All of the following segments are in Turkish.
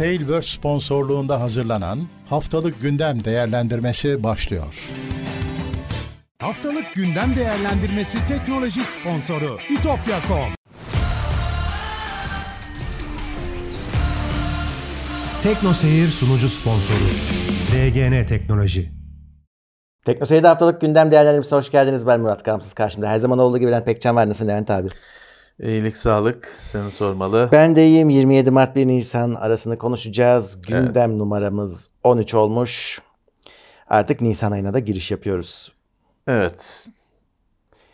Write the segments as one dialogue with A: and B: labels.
A: Tailverse sponsorluğunda hazırlanan Haftalık Gündem Değerlendirmesi başlıyor.
B: Haftalık gündem değerlendirmesi teknoloji sponsoru itopya.com. Tekno Seyir sunucu sponsoru DGN Teknoloji.
C: Teknoseyir'de haftalık gündem değerlendirmesine hoş geldiniz. Ben Murat Gamsız karşımda. Her zaman olduğu gibi Levent Pekcan var. Nasılsın Levent abi?
D: İyilik, sağlık. Seni sormalı.
C: Ben de iyiyim. 27 Mart 1 Nisan arasını konuşacağız. Gündem numaramız 13 olmuş. Artık Nisan ayına da giriş yapıyoruz.
D: Evet.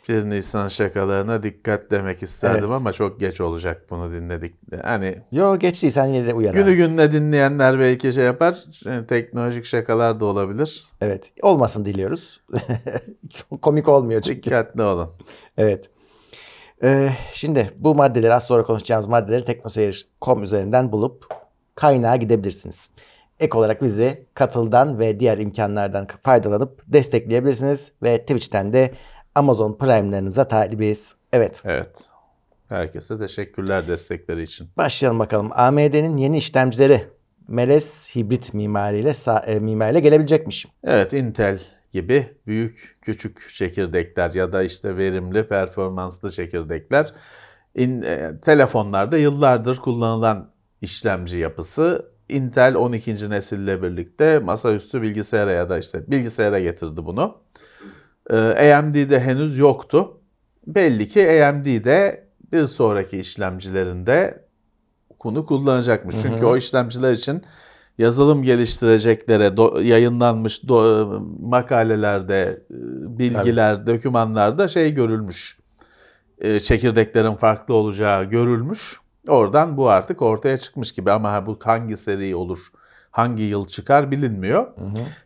D: 1 Nisan şakalarına dikkat demek isterdim
C: Evet.
D: ama çok geç olacak bunu dinledik. Hani
C: Yo geçti sen yine de uyar.
D: günü gününe dinleyenler belki şey yapar. Yani teknolojik şakalar da olabilir.
C: Evet. Olmasın diliyoruz. Komik olmuyor çünkü.
D: Dikkatli olun.
C: Evet. Ee, şimdi bu maddeleri az sonra konuşacağımız maddeleri teknoseyir.com üzerinden bulup kaynağa gidebilirsiniz. Ek olarak bizi katıldan ve diğer imkanlardan faydalanıp destekleyebilirsiniz. Ve Twitch'ten de Amazon Prime'larınıza talibiz. Evet.
D: Evet. Herkese teşekkürler destekleri için.
C: Başlayalım bakalım. AMD'nin yeni işlemcileri Meles hibrit mimariyle e, mimariyle gelebilecekmiş.
D: Evet Intel gibi büyük küçük çekirdekler ya da işte verimli performanslı çekirdekler in, e, telefonlarda yıllardır kullanılan işlemci yapısı Intel 12. nesille birlikte masaüstü bilgisayara ya da işte bilgisayara getirdi bunu. Ee, AMD'de henüz yoktu. Belli ki AMD de bir sonraki işlemcilerinde bunu kullanacakmış. Çünkü o işlemciler için yazılım geliştireceklere do- yayınlanmış do- makalelerde, e, bilgiler, dokümanlarda şey görülmüş. E, Çekirdeklerin farklı olacağı görülmüş. Oradan bu artık ortaya çıkmış gibi ama bu hangi seri olur, hangi yıl çıkar bilinmiyor.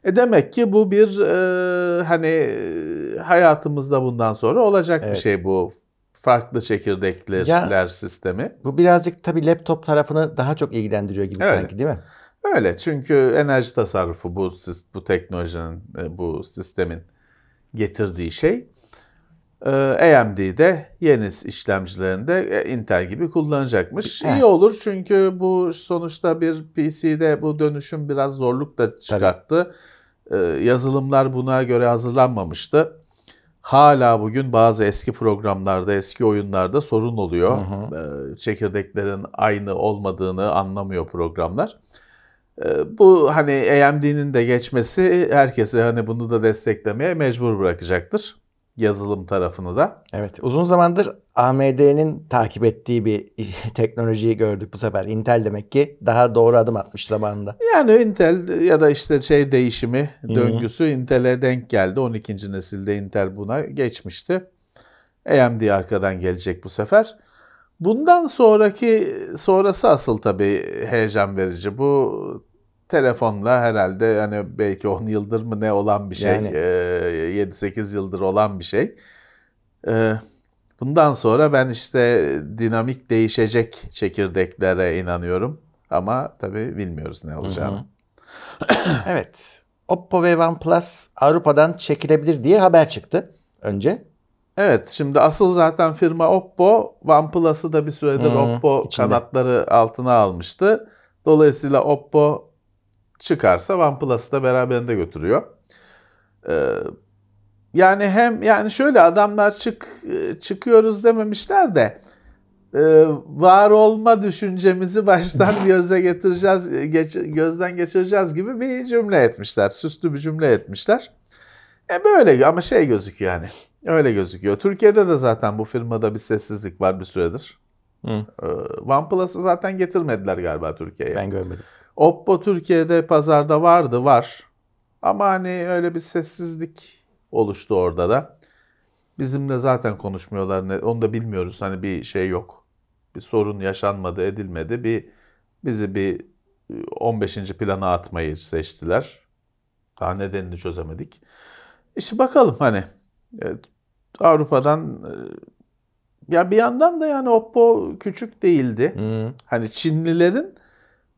D: E demek ki bu bir e, hani e, hayatımızda bundan sonra olacak
C: Evet.
D: bir şey bu farklı çekirdekler
C: Ya-
D: sistemi.
C: Bu birazcık tabii laptop tarafını daha çok ilgilendiriyor gibi
D: Evet.
C: sanki değil mi?
D: Öyle çünkü enerji tasarrufu bu bu teknolojinin e, bu sistemin getirdiği şey. Ee, AMD'de yeni işlemcilerinde e, Intel gibi kullanacakmış.
C: Heh.
D: İyi olur çünkü bu sonuçta bir PC'de bu dönüşüm biraz zorluk da çıkarttı. Ee, yazılımlar buna göre hazırlanmamıştı. Hala bugün bazı eski programlarda, eski oyunlarda sorun oluyor. Ee, çekirdeklerin aynı olmadığını anlamıyor programlar. Ee, Bu hani AMD'nin de geçmesi herkese hani bunu da desteklemeye mecbur bırakacaktır. Yazılım tarafını da.
C: Evet. Uzun zamandır AMD'nin takip ettiği bir teknolojiyi gördük bu sefer. Intel demek ki daha doğru adım atmış zamanında.
D: Yani Intel ya da işte şey değişimi, döngüsü Intel'e denk geldi. 12. nesilde Intel buna geçmişti. AMD arkadan gelecek bu sefer. Bundan sonraki sonrası asıl tabii heyecan verici. Bu telefonla herhalde yani belki 10 yıldır mı ne olan bir şey.
C: Yani.
D: Ee, 7-8 yıldır olan bir şey. Ee, bundan sonra ben işte dinamik değişecek çekirdeklere inanıyorum. Ama tabii bilmiyoruz ne olacağını.
C: Evet. Oppo ve OnePlus Avrupa'dan çekilebilir diye haber çıktı önce.
D: Evet şimdi asıl zaten firma Oppo, OnePlus'ı da bir süredir
C: Hı,
D: Oppo
C: içinde.
D: kanatları altına almıştı. Dolayısıyla Oppo çıkarsa OnePlus'ı da beraberinde götürüyor. Ee, yani hem yani şöyle adamlar çık çıkıyoruz dememişler de e, var olma düşüncemizi baştan göze getireceğiz, geç- gözden geçireceğiz gibi bir cümle etmişler. Süslü bir cümle etmişler. E böyle ama şey gözüküyor yani. Öyle gözüküyor. Türkiye'de de zaten bu firmada bir sessizlik var bir süredir.
C: Hı.
D: Ee, OnePlus'ı zaten getirmediler galiba Türkiye'ye.
C: Ben görmedim.
D: Oppo Türkiye'de pazarda vardı, var. Ama hani öyle bir sessizlik oluştu orada da. Bizimle zaten konuşmuyorlar. Ne, onu da bilmiyoruz. Hani bir şey yok. Bir sorun yaşanmadı, edilmedi. Bir bizi bir 15. plana atmayı seçtiler. Daha nedenini çözemedik. İşte bakalım hani Evet, Avrupa'dan e, ya bir yandan da yani Oppo küçük değildi.
C: Hı.
D: Hani Çinlilerin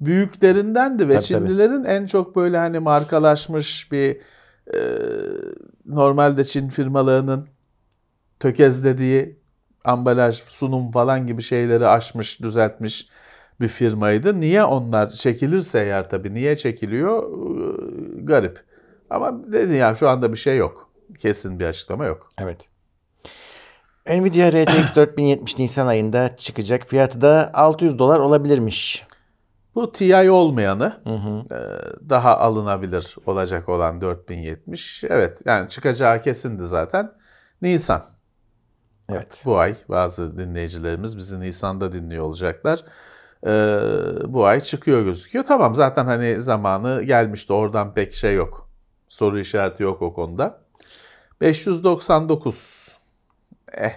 D: büyüklerindendi ve
C: Tabii, tabii.
D: Çinlilerin en çok böyle hani markalaşmış bir e, normalde Çin firmalarının tökezlediği ambalaj, sunum falan gibi şeyleri aşmış, düzeltmiş bir firmaydı. Niye onlar çekilirse eğer tabii niye çekiliyor Ee, garip. Ama dedi ya şu anda bir şey yok. Kesin bir açıklama yok.
C: Evet. Nvidia RTX 4070 Nisan ayında çıkacak. Fiyatı da 600 dolar olabilirmiş.
D: Bu TI olmayanı
C: Hı hı.
D: e, daha alınabilir olacak olan 4070. Evet yani çıkacağı kesindi zaten. Nisan.
C: Evet.
D: Bu ay bazı dinleyicilerimiz bizi Nisan'da dinliyor olacaklar. Ee, bu ay çıkıyor gözüküyor. Tamam zaten hani zamanı gelmişti. Oradan pek şey yok. Soru işareti yok o konuda. 599. Eh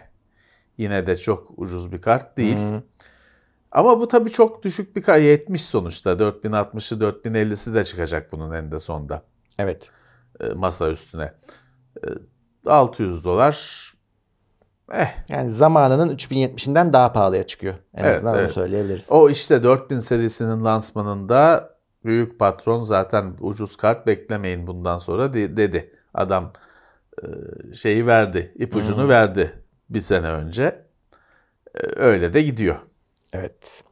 D: yine de çok ucuz bir kart değil.
C: Hı.
D: Ama bu tabii çok düşük bir kart. 70 sonuçta. 4060'ı 4050'si de çıkacak bunun eninde sonunda.
C: Evet.
D: e, masa üstüne. E, 600 dolar. Eh
C: Yani zamanının 3070'inden daha pahalıya çıkıyor. En
D: Evet,
C: azından onu
D: evet.
C: söyleyebiliriz.
D: O işte 4000 serisinin lansmanında büyük patron zaten ucuz kart beklemeyin bundan sonra de- dedi. Adam e, şeyi verdi, ipucunu verdi bir sene önce. E, Öyle de gidiyor.
C: Evet.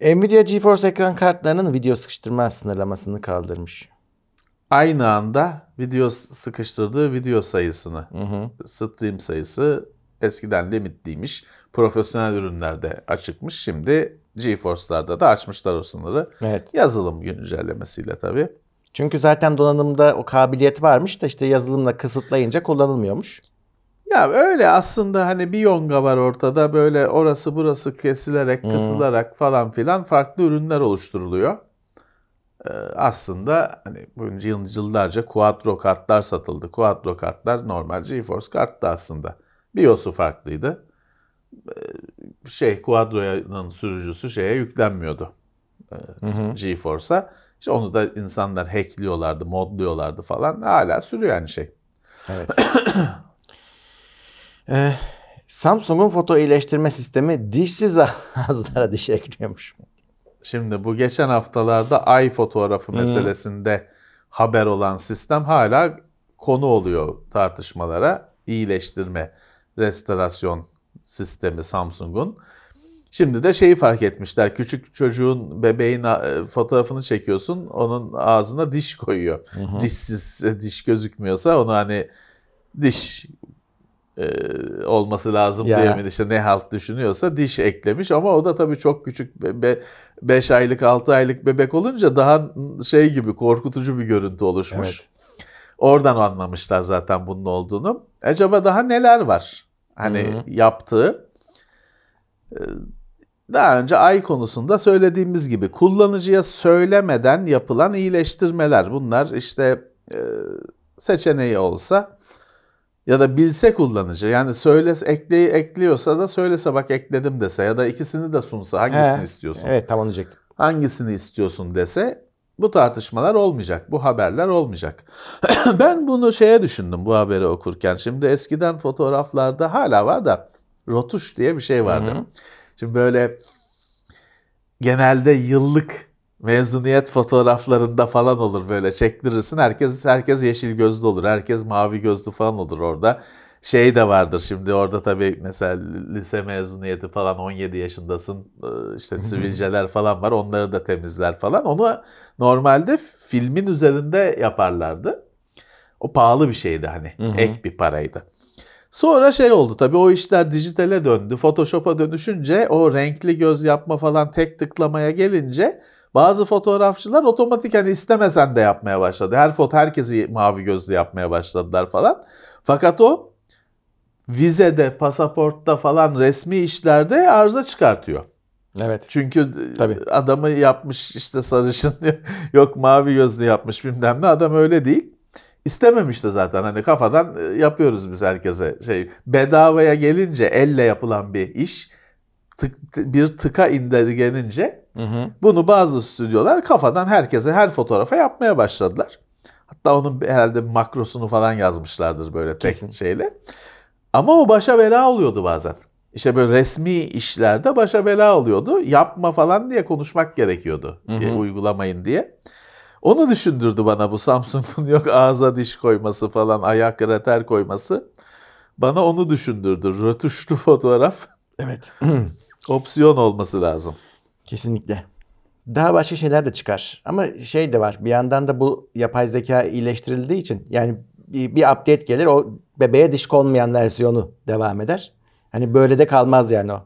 C: Nvidia GeForce ekran kartlarının video sıkıştırma sınırlamasını kaldırmış.
D: Aynı anda video sıkıştırdığı video sayısını,
C: Hı hı.
D: stream sayısı eskiden limitliymiş. Profesyonel ürünlerde açıkmış. Şimdi GeForce'larda da açmışlar o sınırı.
C: Evet.
D: Yazılım güncellemesiyle tabii.
C: Çünkü zaten donanımda o kabiliyet varmış da işte yazılımla kısıtlayınca kullanılmıyormuş.
D: Ya öyle aslında hani bir yonga var ortada böyle orası burası kesilerek kısılarak falan filan farklı ürünler oluşturuluyor. Ee, aslında hani yıl- yıllarca Quattro kartlar satıldı. Quattro kartlar normal GeForce karttı aslında. BIOS'u farklıydı. Ee, şey Quadro'nun sürücüsü şeye yüklenmiyordu. Ee, GeForce'a. İşte onu da insanlar hackliyorlardı, modluyorlardı falan. Hala sürüyor yani şey.
C: Evet. Ee, Samsung'un foto iyileştirme sistemi dişsiz ağızlara diş ekliyormuş.
D: Şimdi bu geçen haftalarda ay fotoğrafı meselesinde haber olan sistem hala konu oluyor tartışmalara. İyileştirme, restorasyon sistemi Samsung'un. Şimdi de şeyi fark etmişler. Küçük çocuğun bebeğin e, fotoğrafını çekiyorsun. Onun ağzına diş koyuyor. Dişsiz e, diş gözükmüyorsa onu hani diş olması lazım
C: Ya.
D: diye mi işte ne halt düşünüyorsa diş eklemiş ama o da tabii çok küçük 5 aylık 6 aylık bebek olunca daha şey gibi korkutucu bir görüntü oluşmuş.
C: Evet.
D: Oradan anlamışlar zaten bunun olduğunu. Acaba daha neler var? Hani
C: Hı hı.
D: yaptığı Ee, daha önce ay konusunda söylediğimiz gibi kullanıcıya söylemeden yapılan iyileştirmeler. Bunlar işte e, seçeneği olsa ya da bilse kullanıcı yani söyle ekleyi ekliyorsa da söylese bak ekledim dese ya da ikisini de sunsa hangisini
C: He,
D: istiyorsun?
C: Evet tam onu diyecektim.
D: hangisini istiyorsun dese bu tartışmalar olmayacak. Bu haberler olmayacak. ben bunu şeye düşündüm bu haberi okurken. Şimdi eskiden fotoğraflarda hala var da rotuş diye bir şey vardı.
C: Hı hı.
D: Şimdi böyle genelde yıllık mezuniyet fotoğraflarında falan olur böyle çektirirsin. Herkes herkes yeşil gözlü olur. Herkes mavi gözlü falan olur orada. Şey de vardır şimdi orada tabii mesela lise mezuniyeti falan 17 yaşındasın ee, işte sivilceler falan var onları da temizler falan. Onu normalde filmin üzerinde yaparlardı. O pahalı bir şeydi hani
C: Hı hı.
D: ek bir paraydı. Sonra şey oldu tabii o işler dijitale döndü. Photoshop'a dönüşünce o renkli göz yapma falan tek tıklamaya gelince bazı fotoğrafçılar otomatik hani istemesen de yapmaya başladı. Her foto herkesi mavi gözlü yapmaya başladılar falan. Fakat o vizede, pasaportta falan resmi işlerde arıza çıkartıyor.
C: Evet.
D: Çünkü
C: Tabii.
D: adamı yapmış işte sarışın yok mavi gözlü yapmış bilmem ne adam öyle değil. İstememiş de zaten hani kafadan e, yapıyoruz biz herkese şey bedavaya gelince elle yapılan bir iş tık, bir tıka indirgenince
C: Hı hı.
D: bunu bazı stüdyolar kafadan herkese her fotoğrafa yapmaya başladılar. Hatta onun herhalde makrosunu falan yazmışlardır böyle tek
C: Kesin.
D: şeyle. Ama o başa bela oluyordu bazen. İşte böyle resmi işlerde başa bela oluyordu. Yapma falan diye konuşmak gerekiyordu.
C: Hı hı.
D: E, uygulamayın diye. Onu düşündürdü bana bu Samsung'un yok ağza diş koyması falan, ayak krater koyması. Bana onu düşündürdü. Rötuşlu fotoğraf
C: Evet.
D: opsiyon olması lazım.
C: Kesinlikle. Daha başka şeyler de çıkar. Ama şey de var. Bir yandan da bu yapay zeka iyileştirildiği için yani bir, bir update gelir o bebeğe diş konmayan versiyonu devam eder. Hani böyle de kalmaz yani o.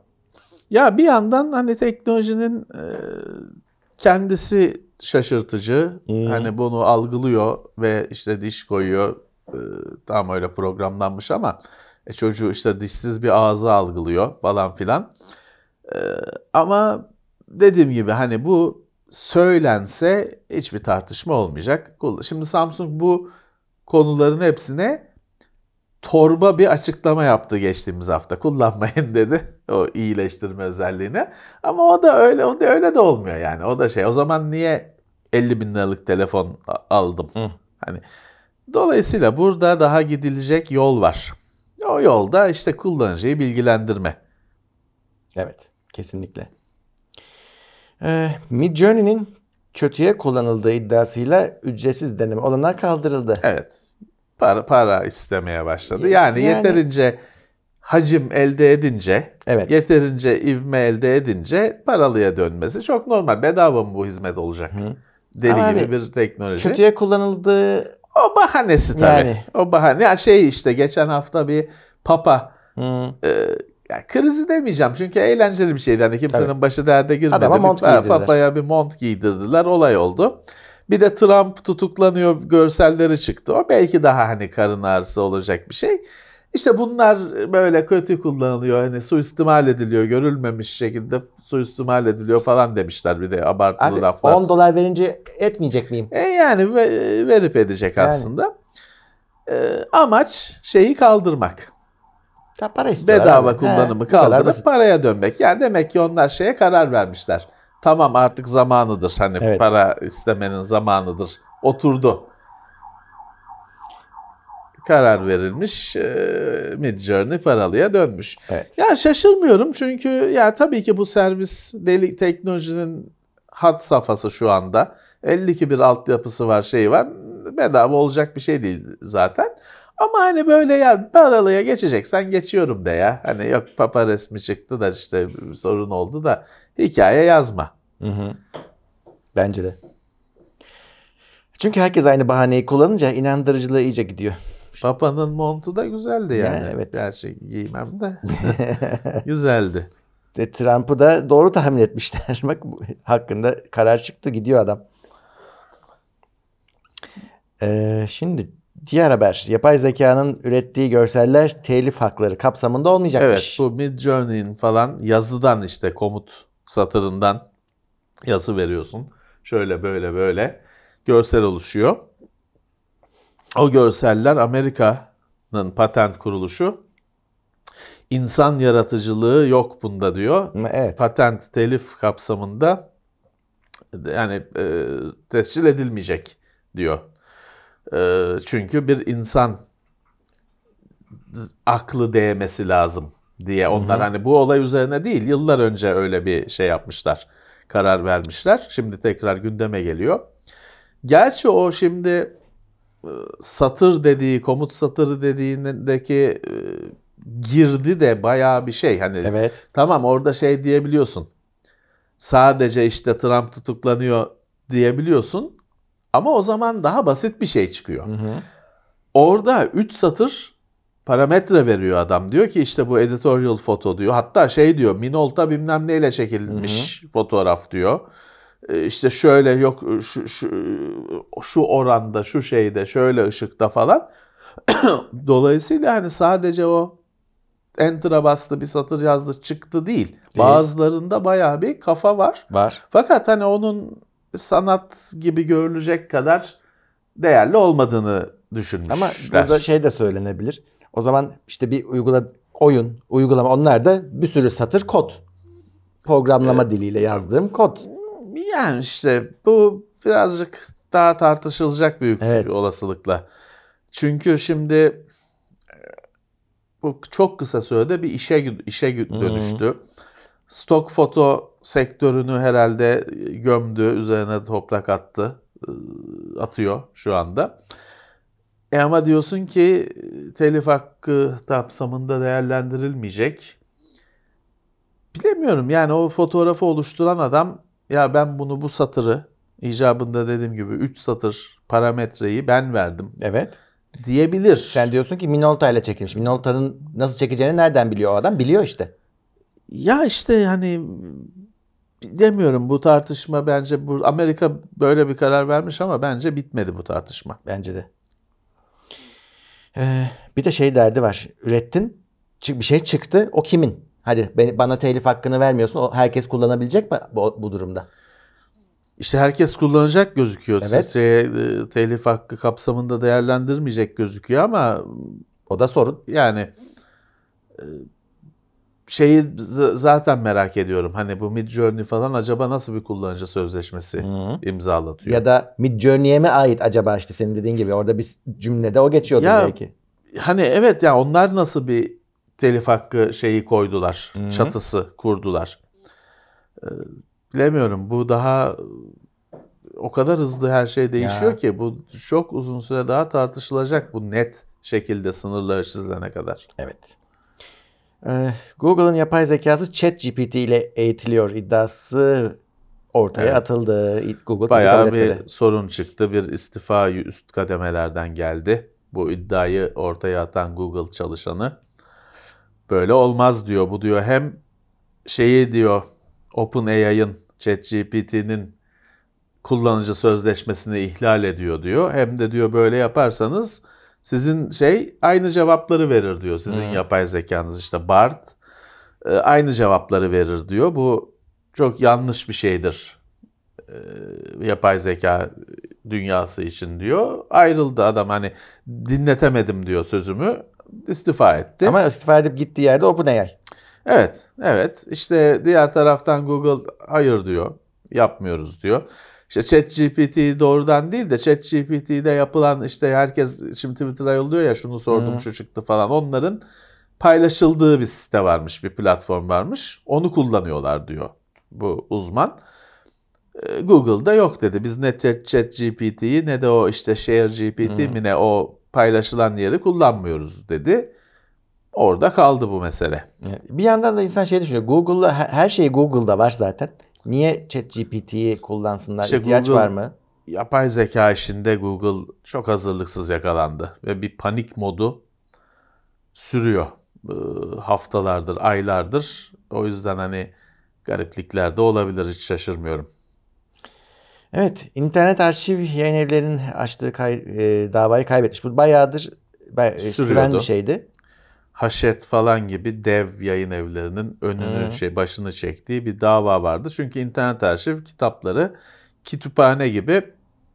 D: Ya bir yandan hani teknolojinin e, kendisi şaşırtıcı.
C: Hmm.
D: Hani bunu algılıyor ve işte diş koyuyor. E, tam öyle programlanmış ama e, çocuğu işte dişsiz bir ağzı algılıyor falan filan. E, ama dediğim gibi hani bu söylense hiçbir tartışma olmayacak. Şimdi Samsung bu konuların hepsine torba bir açıklama yaptı geçtiğimiz hafta. Kullanmayın dedi o iyileştirme özelliğini. Ama o da öyle o da öyle de olmuyor yani. O da şey. O zaman niye 50 bin liralık telefon aldım?
C: Hı.
D: Hani dolayısıyla burada daha gidilecek yol var. O yolda işte kullanıcıyı bilgilendirme.
C: Evet. Kesinlikle. Ee, Midjourney'nin kötüye kullanıldığı iddiasıyla ücretsiz deneme olanağı kaldırıldı.
D: Evet. Para, para istemeye başladı.
C: Yes,
D: yani,
C: yani-
D: yeterince hacim elde edince,
C: Evet.
D: yeterince ivme elde edince paralıya dönmesi çok normal. Bedava mı bu hizmet olacak? Deli
C: Ama
D: gibi
C: hani
D: bir teknoloji.
C: Kötüye kullanıldığı
D: O bahanesi tabii.
C: Yani.
D: O bahane. Ya şey işte geçen hafta bir papa
C: Hı,
D: e, ya krizi demeyeceğim çünkü eğlenceli bir şeydi. Hani kimsenin
C: Tabii.
D: başı derde girmedi.
C: Adama mont
D: Bir-
C: giydirdiler.
D: Papaya bir mont giydirdiler. Olay oldu. Bir de Trump tutuklanıyor görselleri çıktı. O belki daha hani karın ağrısı olacak bir şey. İşte bunlar böyle kötü kullanılıyor. Hani suistimal ediliyor. Görülmemiş şekilde suistimal ediliyor falan demişler bir de abartılı
C: abi
D: laflar.
C: 10 dolar verince etmeyecek miyim?
D: E yani ve- verip edecek
C: Yani.
D: aslında. E, amaç şeyi kaldırmak.
C: Ta para istiyorlar
D: Bedava
C: abi. He,
D: kullanımı
C: kadar
D: kaldırıp paraya dönmek. Yani demek ki onlar şeye karar vermişler. Tamam artık zamanıdır. Hani
C: Evet.
D: para istemenin zamanıdır. Oturdu. Karar verilmiş. E, Midjourney paralıya dönmüş.
C: Evet.
D: Ya şaşırmıyorum çünkü ya tabii ki bu servis deli teknolojinin hat safhası şu anda. 52 bir altyapısı var, şey var. Bedava olacak bir şey değil zaten. Ama hani böyle ya paralıya geçeceksen geçiyorum de ya. Hani yok papa resmi çıktı da işte sorun oldu da hikaye yazma.
C: Hı hı. Bence de. Çünkü herkes aynı bahaneyi kullanınca inandırıcılığı iyice gidiyor.
D: Papanın montu da güzeldi yani.
C: Yani evet.
D: Gerçi giymem de güzeldi.
C: Ve Trump'ı da doğru tahmin etmişler. Bak hakkında karar çıktı gidiyor adam. Ee, şimdi diğer haber. Yapay zekanın ürettiği görseller telif hakları kapsamında
D: Evet
C: olmayacakmış.
D: bu Midjourney'in falan yazıdan işte komut satırından yazı veriyorsun. Şöyle böyle böyle görsel oluşuyor. O görseller Amerika'nın patent kuruluşu insan yaratıcılığı yok bunda diyor.
C: Evet.
D: Patent telif kapsamında yani e, tescil edilmeyecek diyor. E, çünkü bir insan aklı değmesi lazım diye. Onlar hani bu olay üzerine değil, yıllar önce öyle bir şey yapmışlar. Karar vermişler. Şimdi tekrar gündeme geliyor. Gerçi o şimdi e, satır dediği, komut satırı dediğindeki e, girdi de bayağı bir şey. Hani
C: Evet.
D: Tamam orada şey diyebiliyorsun. Sadece işte Trump tutuklanıyor diyebiliyorsun. Ama o zaman daha basit bir şey çıkıyor.
C: Hı hı.
D: Orada 3 satır parametre veriyor adam. Diyor ki işte bu editorial foto diyor. Hatta şey diyor Minolta bilmem neyle çekilmiş fotoğraf diyor. E, İşte şöyle yok şu, şu, şu oranda şu şeyde şöyle ışıkta falan. Dolayısıyla hani sadece o enter'a bastı bir satır yazdı çıktı değil. Bazılarında bayağı bir kafa var.
C: Var.
D: Fakat hani onun sanat gibi görülecek kadar değerli olmadığını düşünmüşler.
C: Ama burada şey de söylenebilir. O zaman işte bir uygula oyun, uygulama onlar da bir sürü satır kod. Programlama diliyle yazdığım kod.
D: Yani işte bu birazcık daha tartışılacak büyük
C: Evet.
D: olasılıkla. Çünkü şimdi e, bu çok kısa sürede bir işe işe dönüştü. Stok foto sektörünü herhalde gömdü, üzerine toprak attı, ıı, atıyor şu anda. E ama diyorsun ki e, telif hakkı kapsamında değerlendirilmeyecek. bilemiyorum yani o fotoğrafı oluşturan adam ya ben bunu bu satırı icabında dediğim gibi 3 satır parametreyi ben verdim
C: Evet.
D: diyebilir.
C: Sen diyorsun ki Minolta ile çekilmiş. Minolta'nın nasıl çekeceğini nereden biliyor o adam? Biliyor işte.
D: Ya işte yani demiyorum bu tartışma bence bu Amerika böyle bir karar vermiş ama bence bitmedi bu tartışma.
C: Bence de. Ee, bir de şey derdi var. Ürettin. Bir şey çıktı. O kimin? Hadi beni, bana telif hakkını vermiyorsun. O herkes kullanabilecek mi bu, bu durumda?
D: İşte herkes kullanacak gözüküyor.
C: Evet.
D: Sizce e, telif hakkı kapsamında değerlendirmeyecek gözüküyor ama
C: O da sorun.
D: yani e, şeyi z- zaten merak ediyorum. Hani bu Midjourney falan acaba nasıl bir kullanıcı sözleşmesi imzalatıyor?
C: Ya da Midjourney'e mi ait acaba işte senin dediğin gibi orada bir cümlede o geçiyordu
D: Ya-
C: belki.
D: Hani evet ya onlar nasıl bir telif hakkı şeyi koydular, çatısı kurdular. Ee, bilemiyorum. Bu daha o kadar hızlı her şey değişiyor
C: Ya.
D: ki bu çok uzun süre daha tartışılacak bu net şekilde sınırları çizilene kadar.
C: Evet. Ee, Google'ın yapay zekası ChatGPT ile eğitiliyor iddiası ortaya
D: Evet.
C: atıldı. Google
D: Bayağı bir
C: etmedi.
D: sorun çıktı. Bir istifa üst kademelerden geldi. Bu iddiayı ortaya atan Google çalışanı böyle olmaz diyor. Bu diyor hem şeyi diyor OpenAI'ın ChatGPT'nin kullanıcı sözleşmesini ihlal ediyor diyor. Hem de diyor böyle yaparsanız sizin şey aynı cevapları verir diyor. Sizin yapay zekanız işte BART e, aynı cevapları verir diyor. Bu çok yanlış bir şeydir e, yapay zeka dünyası için diyor. Ayrıldı adam hani dinletemedim diyor sözümü. istifa etti.
C: Ama istifa edip gittiği yerde OpenAI.
D: Evet, evet. İşte diğer taraftan Google hayır diyor. Yapmıyoruz diyor. İşte ChatGPT doğrudan değil de ChatGPT'de yapılan işte herkes şimdi Twitter'a yolluyor ya şunu sordum şu çıktı falan. Onların paylaşıldığı bir site varmış, bir platform varmış. Onu kullanıyorlar diyor bu uzman. Ee, Google'da yok dedi. Biz ne Chat- ChatGPT'yi ne de o işte ShareGPT mi ne o paylaşılan yeri kullanmıyoruz dedi. Orada kaldı bu mesele.
C: Bir yandan da insan şey düşünüyor. Google'da he- her şey Google'da var zaten. Niye ChatGPT'yi kullansınlar?
D: İşte
C: İhtiyaç
D: Google-
C: var mı?
D: yapay zeka işinde Google çok hazırlıksız yakalandı ve bir panik modu sürüyor Ee, haftalardır, aylardır. O yüzden hani gariplikler de olabilir hiç şaşırmıyorum.
C: Evet, internet arşiv yayın evlerinin açtığı kay- e, davayı kaybetmiş. Bu bayağıdır bay- e, süren bir şeydi.
D: Haşet falan gibi dev yayın evlerinin önünü şey başını çektiği bir dava vardı. Çünkü internet arşiv kitapları kütüphane gibi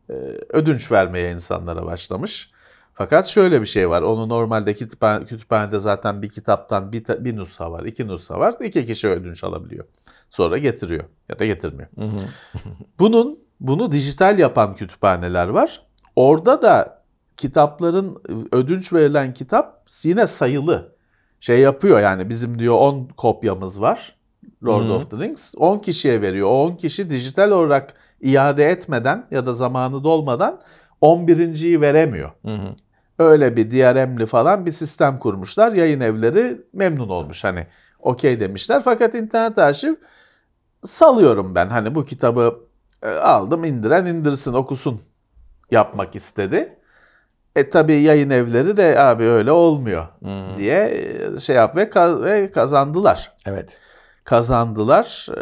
D: e, ödünç vermeye insanlara başlamış. Fakat şöyle bir şey var. Onu normalde kütüphane, kütüphanede zaten bir kitaptan bir, bir nusha var, iki nusha var. iki kişi ödünç alabiliyor. Sonra getiriyor ya da getirmiyor. Bunun bunu dijital yapan kütüphaneler var. Orada da kitapların ödünç verilen kitap yine sayılı. Şey yapıyor yani bizim diyor 10 kopyamız var. Lord of the Rings 10 kişiye veriyor. O 10 kişi dijital olarak iade etmeden ya da zamanı dolmadan 11.yi veremiyor. Öyle bir DRM'li falan bir sistem kurmuşlar. Yayın evleri memnun olmuş hani okey demişler. Fakat internet arşiv salıyorum ben. Hani bu kitabı e, aldım indiren indirsin okusun yapmak istedi. E tabi yayın evleri de abi öyle olmuyor diye e, şey yap ve, ka- ve kazandılar.
C: Evet.
D: Kazandılar. E,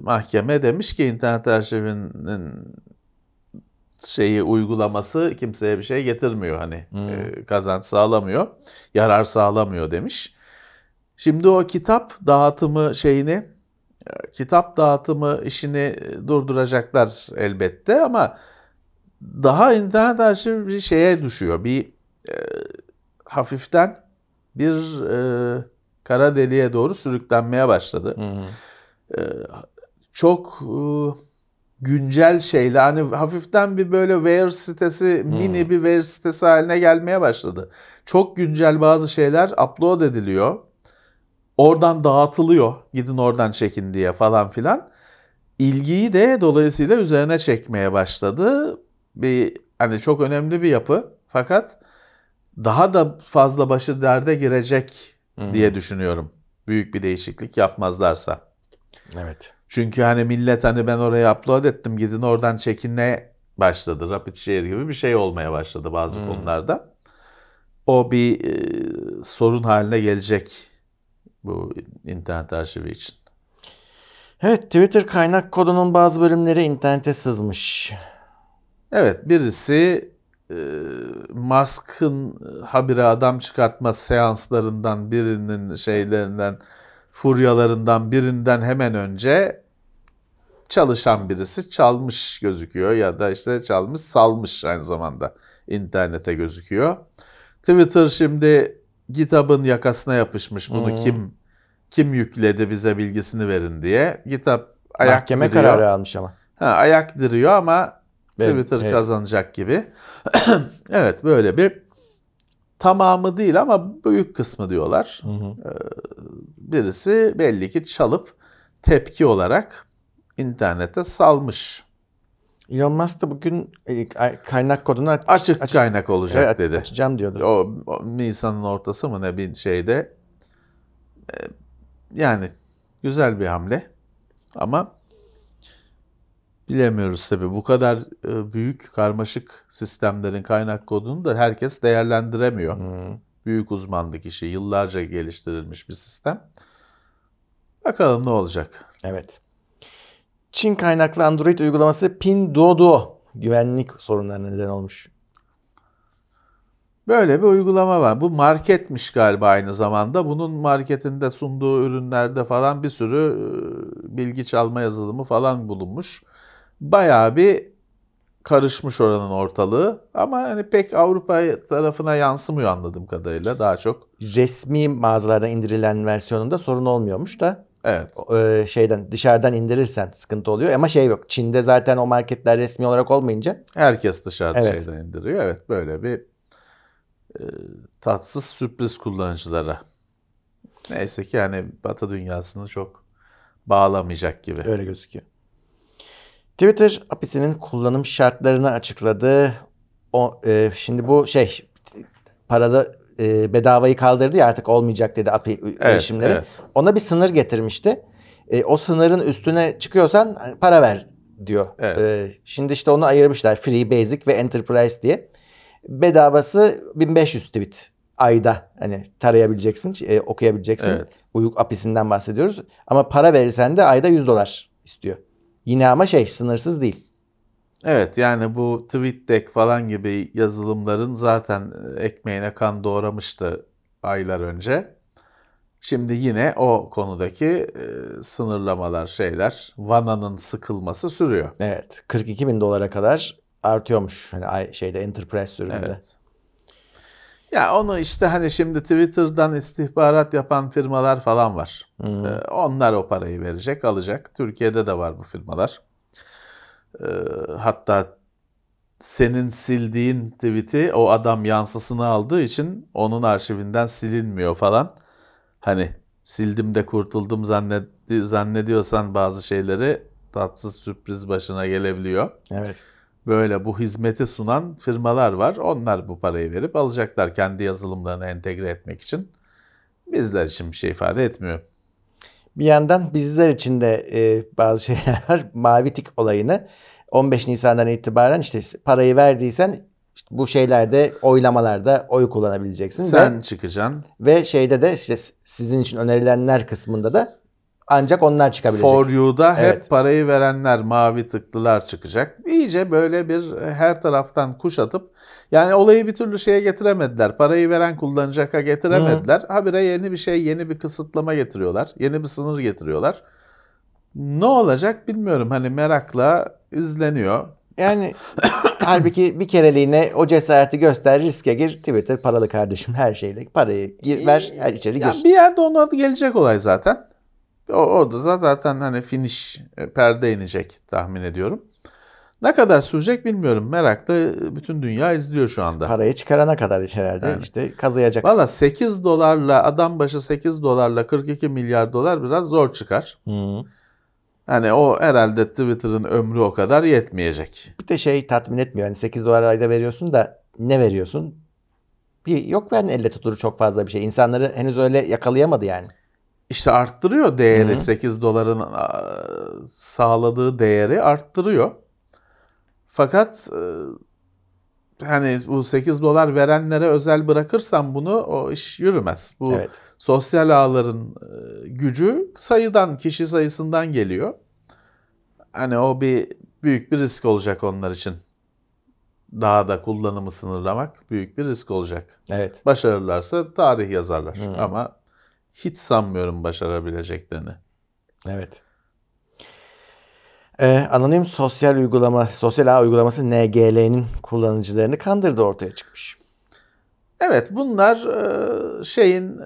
D: mahkeme demiş ki internet arşivinin şeyi uygulaması kimseye bir şey getirmiyor hani e, kazanç sağlamıyor, yarar sağlamıyor demiş. Şimdi o kitap dağıtımı şeyini e, kitap dağıtımı işini e, durduracaklar elbette ama daha internet arşivi bir şeye düşüyor. Bir e, hafiften bir e, kara deliğe doğru sürüklenmeye başladı. E, çok e, güncel şeyler hani hafiften bir böyle where sitesi mini bir where sitesi haline gelmeye başladı. Çok güncel bazı şeyler upload ediliyor. Oradan dağıtılıyor. Gidin oradan çekin diye falan filan. İlgiyi de dolayısıyla üzerine çekmeye başladı. Bir hani çok önemli bir yapı fakat daha da fazla başı derde girecek diye düşünüyorum. Büyük bir değişiklik yapmazlarsa.
C: Evet.
D: Çünkü hani millet hani ben oraya upload ettim gidin oradan çekinmeye başladı. Rapid share gibi bir şey olmaya başladı bazı
C: Hmm.
D: konularda. O bir e, sorun haline gelecek bu internet arşivi için.
C: Evet Twitter kaynak kodunun bazı bölümleri internete sızmış.
D: Evet birisi e, Musk'ın habire adam çıkartma seanslarından birinin şeylerinden furyalarından birinden hemen önce çalışan birisi çalmış gözüküyor ya da işte çalmış salmış aynı zamanda internete gözüküyor. Twitter şimdi GitHub'ın yakasına yapışmış bunu
C: Hmm.
D: kim kim yükledi bize bilgisini verin diye. GitHub ayak
C: Mahkeme
D: diriyor.
C: kararı almış ama.
D: Ha, ayak diriyor ama Twitter
C: evet.
D: kazanacak gibi. evet böyle bir tamamı değil ama büyük kısmı diyorlar. Birisi belli ki çalıp tepki olarak internete salmış.
C: Elon Musk da bugün e, kaynak kodunu aç-
D: Açık
C: aç-
D: kaynak olacak
C: Evet,
D: dedi.
C: Açacağım diyordu.
D: O, o Nisan'ın ortası mı ne bir şeyde. E, yani güzel bir hamle ama bilemiyoruz tabii. Bu kadar e, büyük karmaşık sistemlerin kaynak kodunu da herkes değerlendiremiyor.
C: Hmm.
D: Büyük uzmanlık işi, yıllarca geliştirilmiş bir sistem. Bakalım ne olacak.
C: Evet. Çin kaynaklı Android uygulaması Pinduoduo güvenlik sorunlarına neden olmuş.
D: Böyle bir uygulama var. Bu marketmiş galiba aynı zamanda. Bunun marketinde sunduğu ürünlerde falan bir sürü e, bilgi çalma yazılımı falan bulunmuş. Bayağı bir karışmış oranın ortalığı. Ama hani pek Avrupa tarafına yansımıyor anladığım kadarıyla daha çok.
C: Resmi mağazalardan indirilen versiyonunda sorun olmuyormuş da
D: Evet.
C: e, şeyden dışarıdan indirirsen sıkıntı oluyor ama şey yok. Çin'de zaten o marketler resmi olarak olmayınca
D: Herkes dışarıda
C: Evet.
D: şeyden indiriyor. Evet böyle bir e, tatsız sürpriz kullanıcılara. Neyse ki yani Batı dünyasını çok bağlamayacak gibi.
C: öyle gözüküyor. Twitter API'sinin kullanım şartlarını açıkladı. O, e, şimdi bu şey paralı e, bedavayı kaldırdı ya artık olmayacak dedi API erişimleri.
D: evet.
C: Ona bir sınır getirmişti. E, o sınırın üstüne çıkıyorsan hani, para ver diyor.
D: Evet.
C: E, şimdi işte onu ayırmışlar Free, Basic ve Enterprise diye. Bedavası 1500 tweet ayda hani tarayabileceksin, e, okuyabileceksin.
D: Evet.
C: Uyuk API'sinden bahsediyoruz. Ama para verirsen de ayda 100 dolar istiyor. Yine ama şey sınırsız değil.
D: Evet yani bu TweetDeck falan gibi yazılımların zaten e, ekmeğine kan doğramıştı aylar önce. Şimdi yine o konudaki e, sınırlamalar şeyler vananın sıkılması sürüyor.
C: Evet 42 bin dolara kadar artıyormuş. Hani şeyde Enterprise sürümünde.
D: Evet. Ya onu işte hani şimdi Twitter'dan istihbarat yapan firmalar falan var.
C: Hmm.
D: Ee, onlar o parayı verecek, alacak. Türkiye'de de var bu firmalar. Ee, hatta senin sildiğin tweet'i o adam yansısını aldığı için onun arşivinden silinmiyor falan. Hani sildim de kurtuldum zannetti, zannediyorsan bazı şeyleri tatsız sürpriz başına gelebiliyor.
C: Evet.
D: Böyle bu hizmeti sunan firmalar var. Onlar bu parayı verip alacaklar kendi yazılımlarını entegre etmek için. Bizler için bir şey ifade etmiyor.
C: Bir yandan bizler için de e, bazı şeyler var. Mavi tik olayını 15 Nisan'dan itibaren işte parayı verdiysen işte bu şeylerde oylamalarda oy kullanabileceksin.
D: Sen
C: Ve,
D: çıkacaksın.
C: ve şeyde de işte sizin için önerilenler kısmında da ancak onlar çıkabilecek.
D: For You'da hep
C: Evet.
D: parayı verenler, mavi tıklılar çıkacak. İyice böyle bir her taraftan kuşatıp yani olayı bir türlü şeye getiremediler. Parayı veren kullanacaka getiremediler. Habire yeni bir şey, yeni bir kısıtlama getiriyorlar. Yeni bir sınır getiriyorlar. Ne olacak bilmiyorum. Hani merakla izleniyor.
C: Yani halbuki bir kereliğine o cesareti göster, riske gir. Twitter paralı kardeşim her şeyle. Parayı gir, ver, her içeri gir.
D: bir yerde ona gelecek olay zaten. Orada da zaten hani finish e, perde inecek tahmin ediyorum. Ne kadar sürecek bilmiyorum. Merakla e, bütün dünya izliyor şu anda.
C: Parayı çıkarana kadar herhalde
D: Yani.
C: işte kazıyacak.
D: Valla 8 dolarla adam başı 8 dolarla 42 milyar dolar biraz zor çıkar.
C: Hı.
D: Hani o herhalde Twitter'ın ömrü o kadar yetmeyecek.
C: Bir de şey tatmin etmiyor. Hani 8 dolar ayda veriyorsun da ne veriyorsun? Bir yok ben elle tutulur çok fazla bir şey. İnsanları henüz öyle yakalayamadı yani.
D: İşte arttırıyor değeri 8 doların sağladığı değeri arttırıyor. Fakat e, hani bu 8 dolar verenlere özel bırakırsam bunu o iş yürümez. Bu
C: Evet.
D: sosyal ağların e, gücü sayıdan, kişi sayısından geliyor. Hani o bir büyük bir risk olacak onlar için. Daha da kullanımı sınırlamak büyük bir risk olacak.
C: Evet.
D: Başarırlarsa tarih yazarlar ama hiç sanmıyorum başarabileceklerini.
C: Evet. Ee, anonim sosyal uygulama, sosyal ağ uygulaması NGL'nin kullanıcılarını kandırdı ortaya çıkmış.
D: Evet bunlar e, şeyin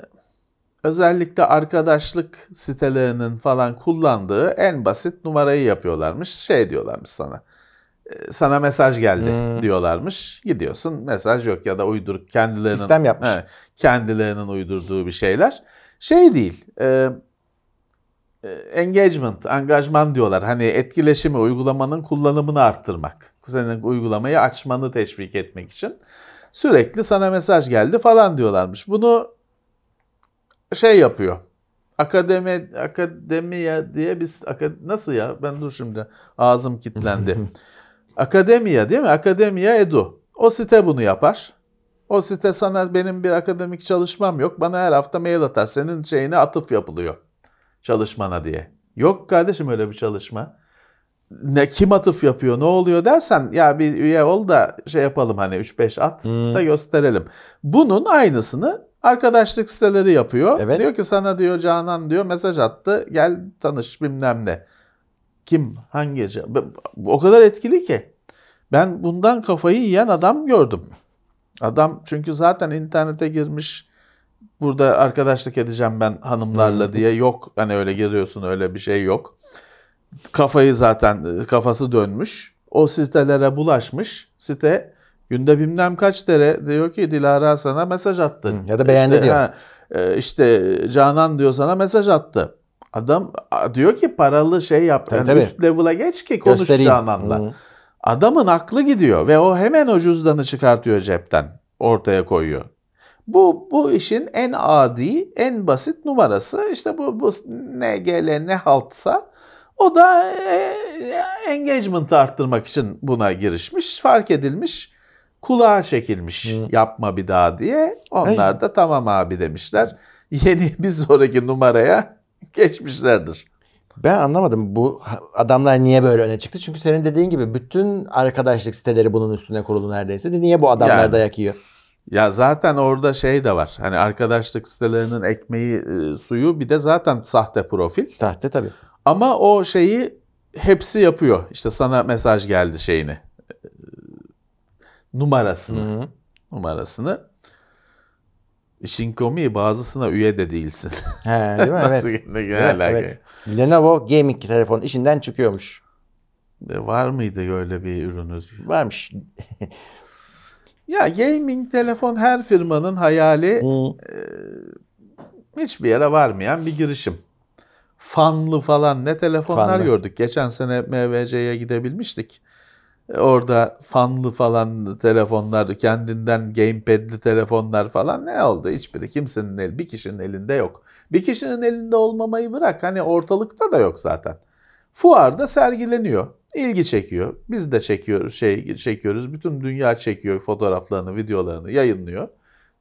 D: özellikle arkadaşlık sitelerinin falan kullandığı en basit numarayı yapıyorlarmış. Şey diyorlarmış sana. e, Sana mesaj geldi
C: Hmm.
D: diyorlarmış. Gidiyorsun mesaj yok ya da uyduruk kendilerinin
C: Sistem yapmış.
D: Evet, kendilerinin uydurduğu bir şeyler. Şey değil. e, e, engagement, angajman diyorlar. Hani etkileşimi, uygulamanın kullanımını arttırmak. Senin uygulamayı açmanı teşvik etmek için. Sürekli sana mesaj geldi falan diyorlarmış. Bunu şey yapıyor. Akademi akademiya diye biz nasıl ya? Ben dur şimdi ağzım kilitlendi. Akademiya değil mi? Akademiya Edu. O site bunu yapar. O site sana benim bir akademik çalışmam yok. Bana her hafta mail atar. Senin şeyine atıf yapılıyor. Çalışmana diye. Yok kardeşim öyle bir çalışma. Ne kim atıf yapıyor, ne oluyor dersen ya bir üye ol da şey yapalım hani 3-5 at
C: Hmm.
D: da gösterelim. Bunun aynısını arkadaşlık siteleri yapıyor.
C: Evet.
D: Diyor ki sana diyor Canan diyor mesaj attı. Gel tanış bilmem ne. Kim? Hangi? O kadar etkili ki. Ben bundan kafayı yiyen adam gördüm. Adam çünkü zaten internete girmiş. Burada arkadaşlık edeceğim ben hanımlarla diye yok. Hani öyle giriyorsun öyle bir şey yok. Kafayı zaten kafası dönmüş. O sitelere bulaşmış. Site günde bilmem kaç kere diyor ki Dilara sana mesaj attı.
C: Hı, ya da beğendi diyor.
D: Ha, e, işte Canan diyor sana mesaj attı. Adam diyor ki paralı şey yaptı.
C: Tabii,
D: Yani
C: tabii.
D: üst level'a geç ki konuş
C: Göstereyim.
D: Canan'la.
C: Hı.
D: Adamın aklı gidiyor ve o hemen o cüzdanı çıkartıyor cepten. Ortaya koyuyor. Bu bu işin en adi, en basit numarası. İşte bu bu NGL ne haltsa o da e, engagement'ı arttırmak için buna girişmiş, fark edilmiş, kulağa çekilmiş
C: Hı.
D: yapma bir daha diye. Onlar da tamam abi demişler. Yeni bir sonraki numaraya geçmişlerdir.
C: Ben anlamadım bu adamlar niye böyle öne çıktı? Çünkü senin dediğin gibi bütün arkadaşlık siteleri bunun üstüne kurulu neredeyse. Niye bu adamlar
D: Yani.
C: dayak yiyor?
D: Ya zaten orada şey de var. Hani arkadaşlık sitelerinin ekmeği e, suyu bir de zaten sahte profil.
C: Tahte tabii.
D: Ama o şeyi hepsi yapıyor. İşte sana mesaj geldi şeyini. e, Numarasını.
C: Hı.
D: Numarasını. İşin komiği bazısına üye de değilsin.
C: He, değil mi?
D: Nasıl
C: Evet.
D: gene
C: Evet, evet. Lenovo gaming telefon işinden çıkıyormuş.
D: E, Var mıydı öyle bir ürünüz?
C: Varmış.
D: Ya gaming telefon her firmanın hayali
C: Hı.
D: hiçbir yere varmayan bir girişim. Fanlı falan ne telefonlar
C: Fanlı.
D: gördük. Geçen sene MVC'ye gidebilmiştik. Orada fanlı falan telefonlar, kendinden gamepad'li telefonlar falan ne oldu? Hiçbiri kimsenin el, bir kişinin elinde yok. Bir kişinin elinde olmamayı bırak. Hani ortalıkta da yok zaten. Fuarda sergileniyor. ilgi çekiyor. Biz de çekiyoruz, şey çekiyoruz. Bütün dünya çekiyor fotoğraflarını, videolarını yayınlıyor.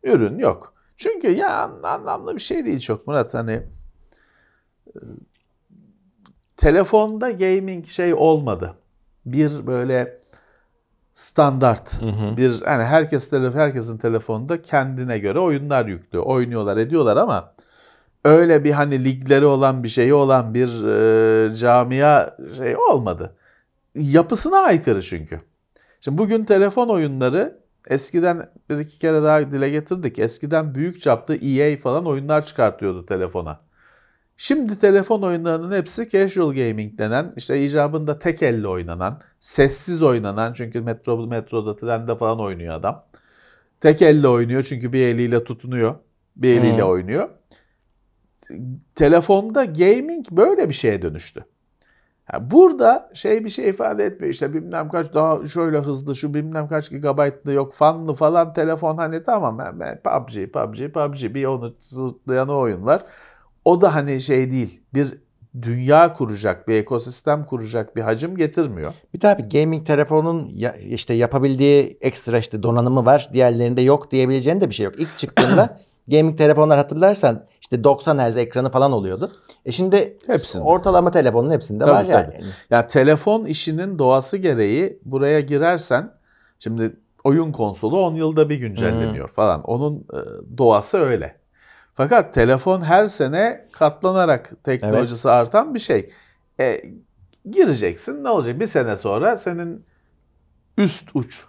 D: Ürün yok. Çünkü ya an- anlamlı bir şey değil çok Murat hani e, telefonda gaming şey olmadı. Bir böyle standart bir hani herkes telefon herkesin telefonunda kendine göre oyunlar yüklü. Oynuyorlar, ediyorlar ama öyle bir hani ligleri olan bir şeyi olan bir e, camia şey olmadı. Yapısına aykırı çünkü. Şimdi bugün telefon oyunları eskiden bir iki kere daha dile getirdik. Eskiden büyük çaplı EA falan oyunlar çıkartıyordu telefona. Şimdi telefon oyunlarının hepsi casual gaming denen, işte icabında tek elle oynanan, sessiz oynanan çünkü metro metroda, trende falan oynuyor adam. Tek elle oynuyor çünkü bir eliyle tutunuyor, bir eliyle
C: Hmm.
D: oynuyor. Telefonda gaming böyle bir şeye dönüştü. Ha, burada şey bir şey ifade etmiyor. İşte bilmem kaç daha şöyle hızlı, şu bilmem kaç gigabaytlı yok fanlı falan telefon hani tamam ben, ben PUBG, PUBG, PUBG bir onu sırtlayan oyun var. O da hani şey değil. Bir dünya kuracak, bir ekosistem kuracak bir hacim getirmiyor.
C: Bir bir gaming telefonun ya, işte yapabildiği ekstra işte donanımı var. Diğerlerinde yok diyebileceğin de bir şey yok. İlk çıktığında gaming telefonlar hatırlarsan işte 90 Hz ekranı falan oluyordu. E şimdi
D: Hepsinde.
C: ortalama telefonun hepsinde
D: Tabii,
C: var yani.
D: tabii. Ya telefon işinin doğası gereği buraya girersen şimdi oyun konsolu 10 yılda bir güncelleniyor falan. Onun e, doğası öyle. Fakat telefon her sene katlanarak teknolojisi artan bir şey. E, gireceksin ne olacak? Bir sene sonra senin üst uç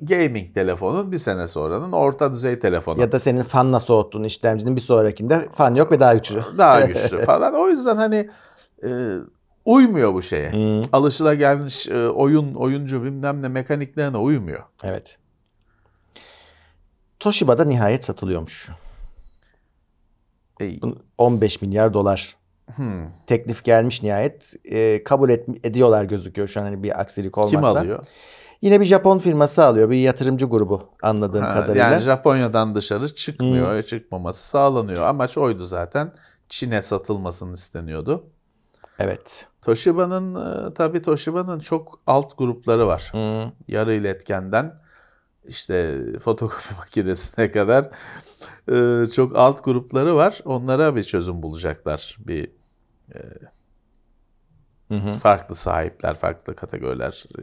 D: gaming telefonun bir sene sonranın orta düzey telefonu.
C: Ya da senin fanla soğuttuğun işlemcinin bir sonrakinde fan yok ve daha güçlü.
D: daha güçlü falan. O yüzden hani e, uymuyor bu şeye.
C: Hı.
D: Alışılagelmiş e, oyun, oyuncu bilmem ne mekaniklerine uymuyor.
C: Evet. Toshiba'da nihayet satılıyormuş.
D: E,
C: Bunun 15 milyar dolar
D: hmm,
C: teklif gelmiş nihayet. Ee, kabul et, ediyorlar gözüküyor şu an hani bir aksilik olmazsa.
D: kim alıyor?
C: Yine bir Japon firması alıyor. Bir yatırımcı grubu anladığım
D: Ha,
C: kadarıyla.
D: yani Japonya'dan dışarı çıkmıyor, çıkmaması sağlanıyor. Amaç oydu zaten. Çin'e satılmasını isteniyordu.
C: Evet.
D: Toshiba'nın e, tabii Toshiba'nın çok alt grupları var.
C: Hı.
D: yarı iletkenden işte fotokopi makinesine kadar e, çok alt grupları var. Onlara bir çözüm bulacaklar. Bir
C: Hı hı.
D: farklı sahipler, farklı kategoriler e,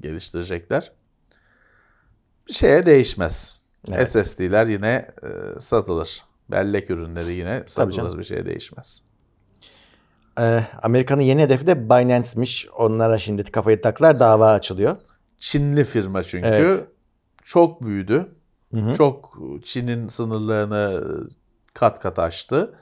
D: geliştirecekler. Bir şeye değişmez.
C: Evet.
D: SSD'ler yine e, satılır. Bellek ürünleri yine satılır. Bir şeye değişmez.
C: Ee, Amerika'nın yeni hedefi de Binance'miş. Onlara şimdi kafayı taklar dava açılıyor.
D: Çinli firma çünkü.
C: Evet.
D: Çok büyüdü.
C: Hı hı.
D: Çok Çin'in sınırlarını kat kat aştı.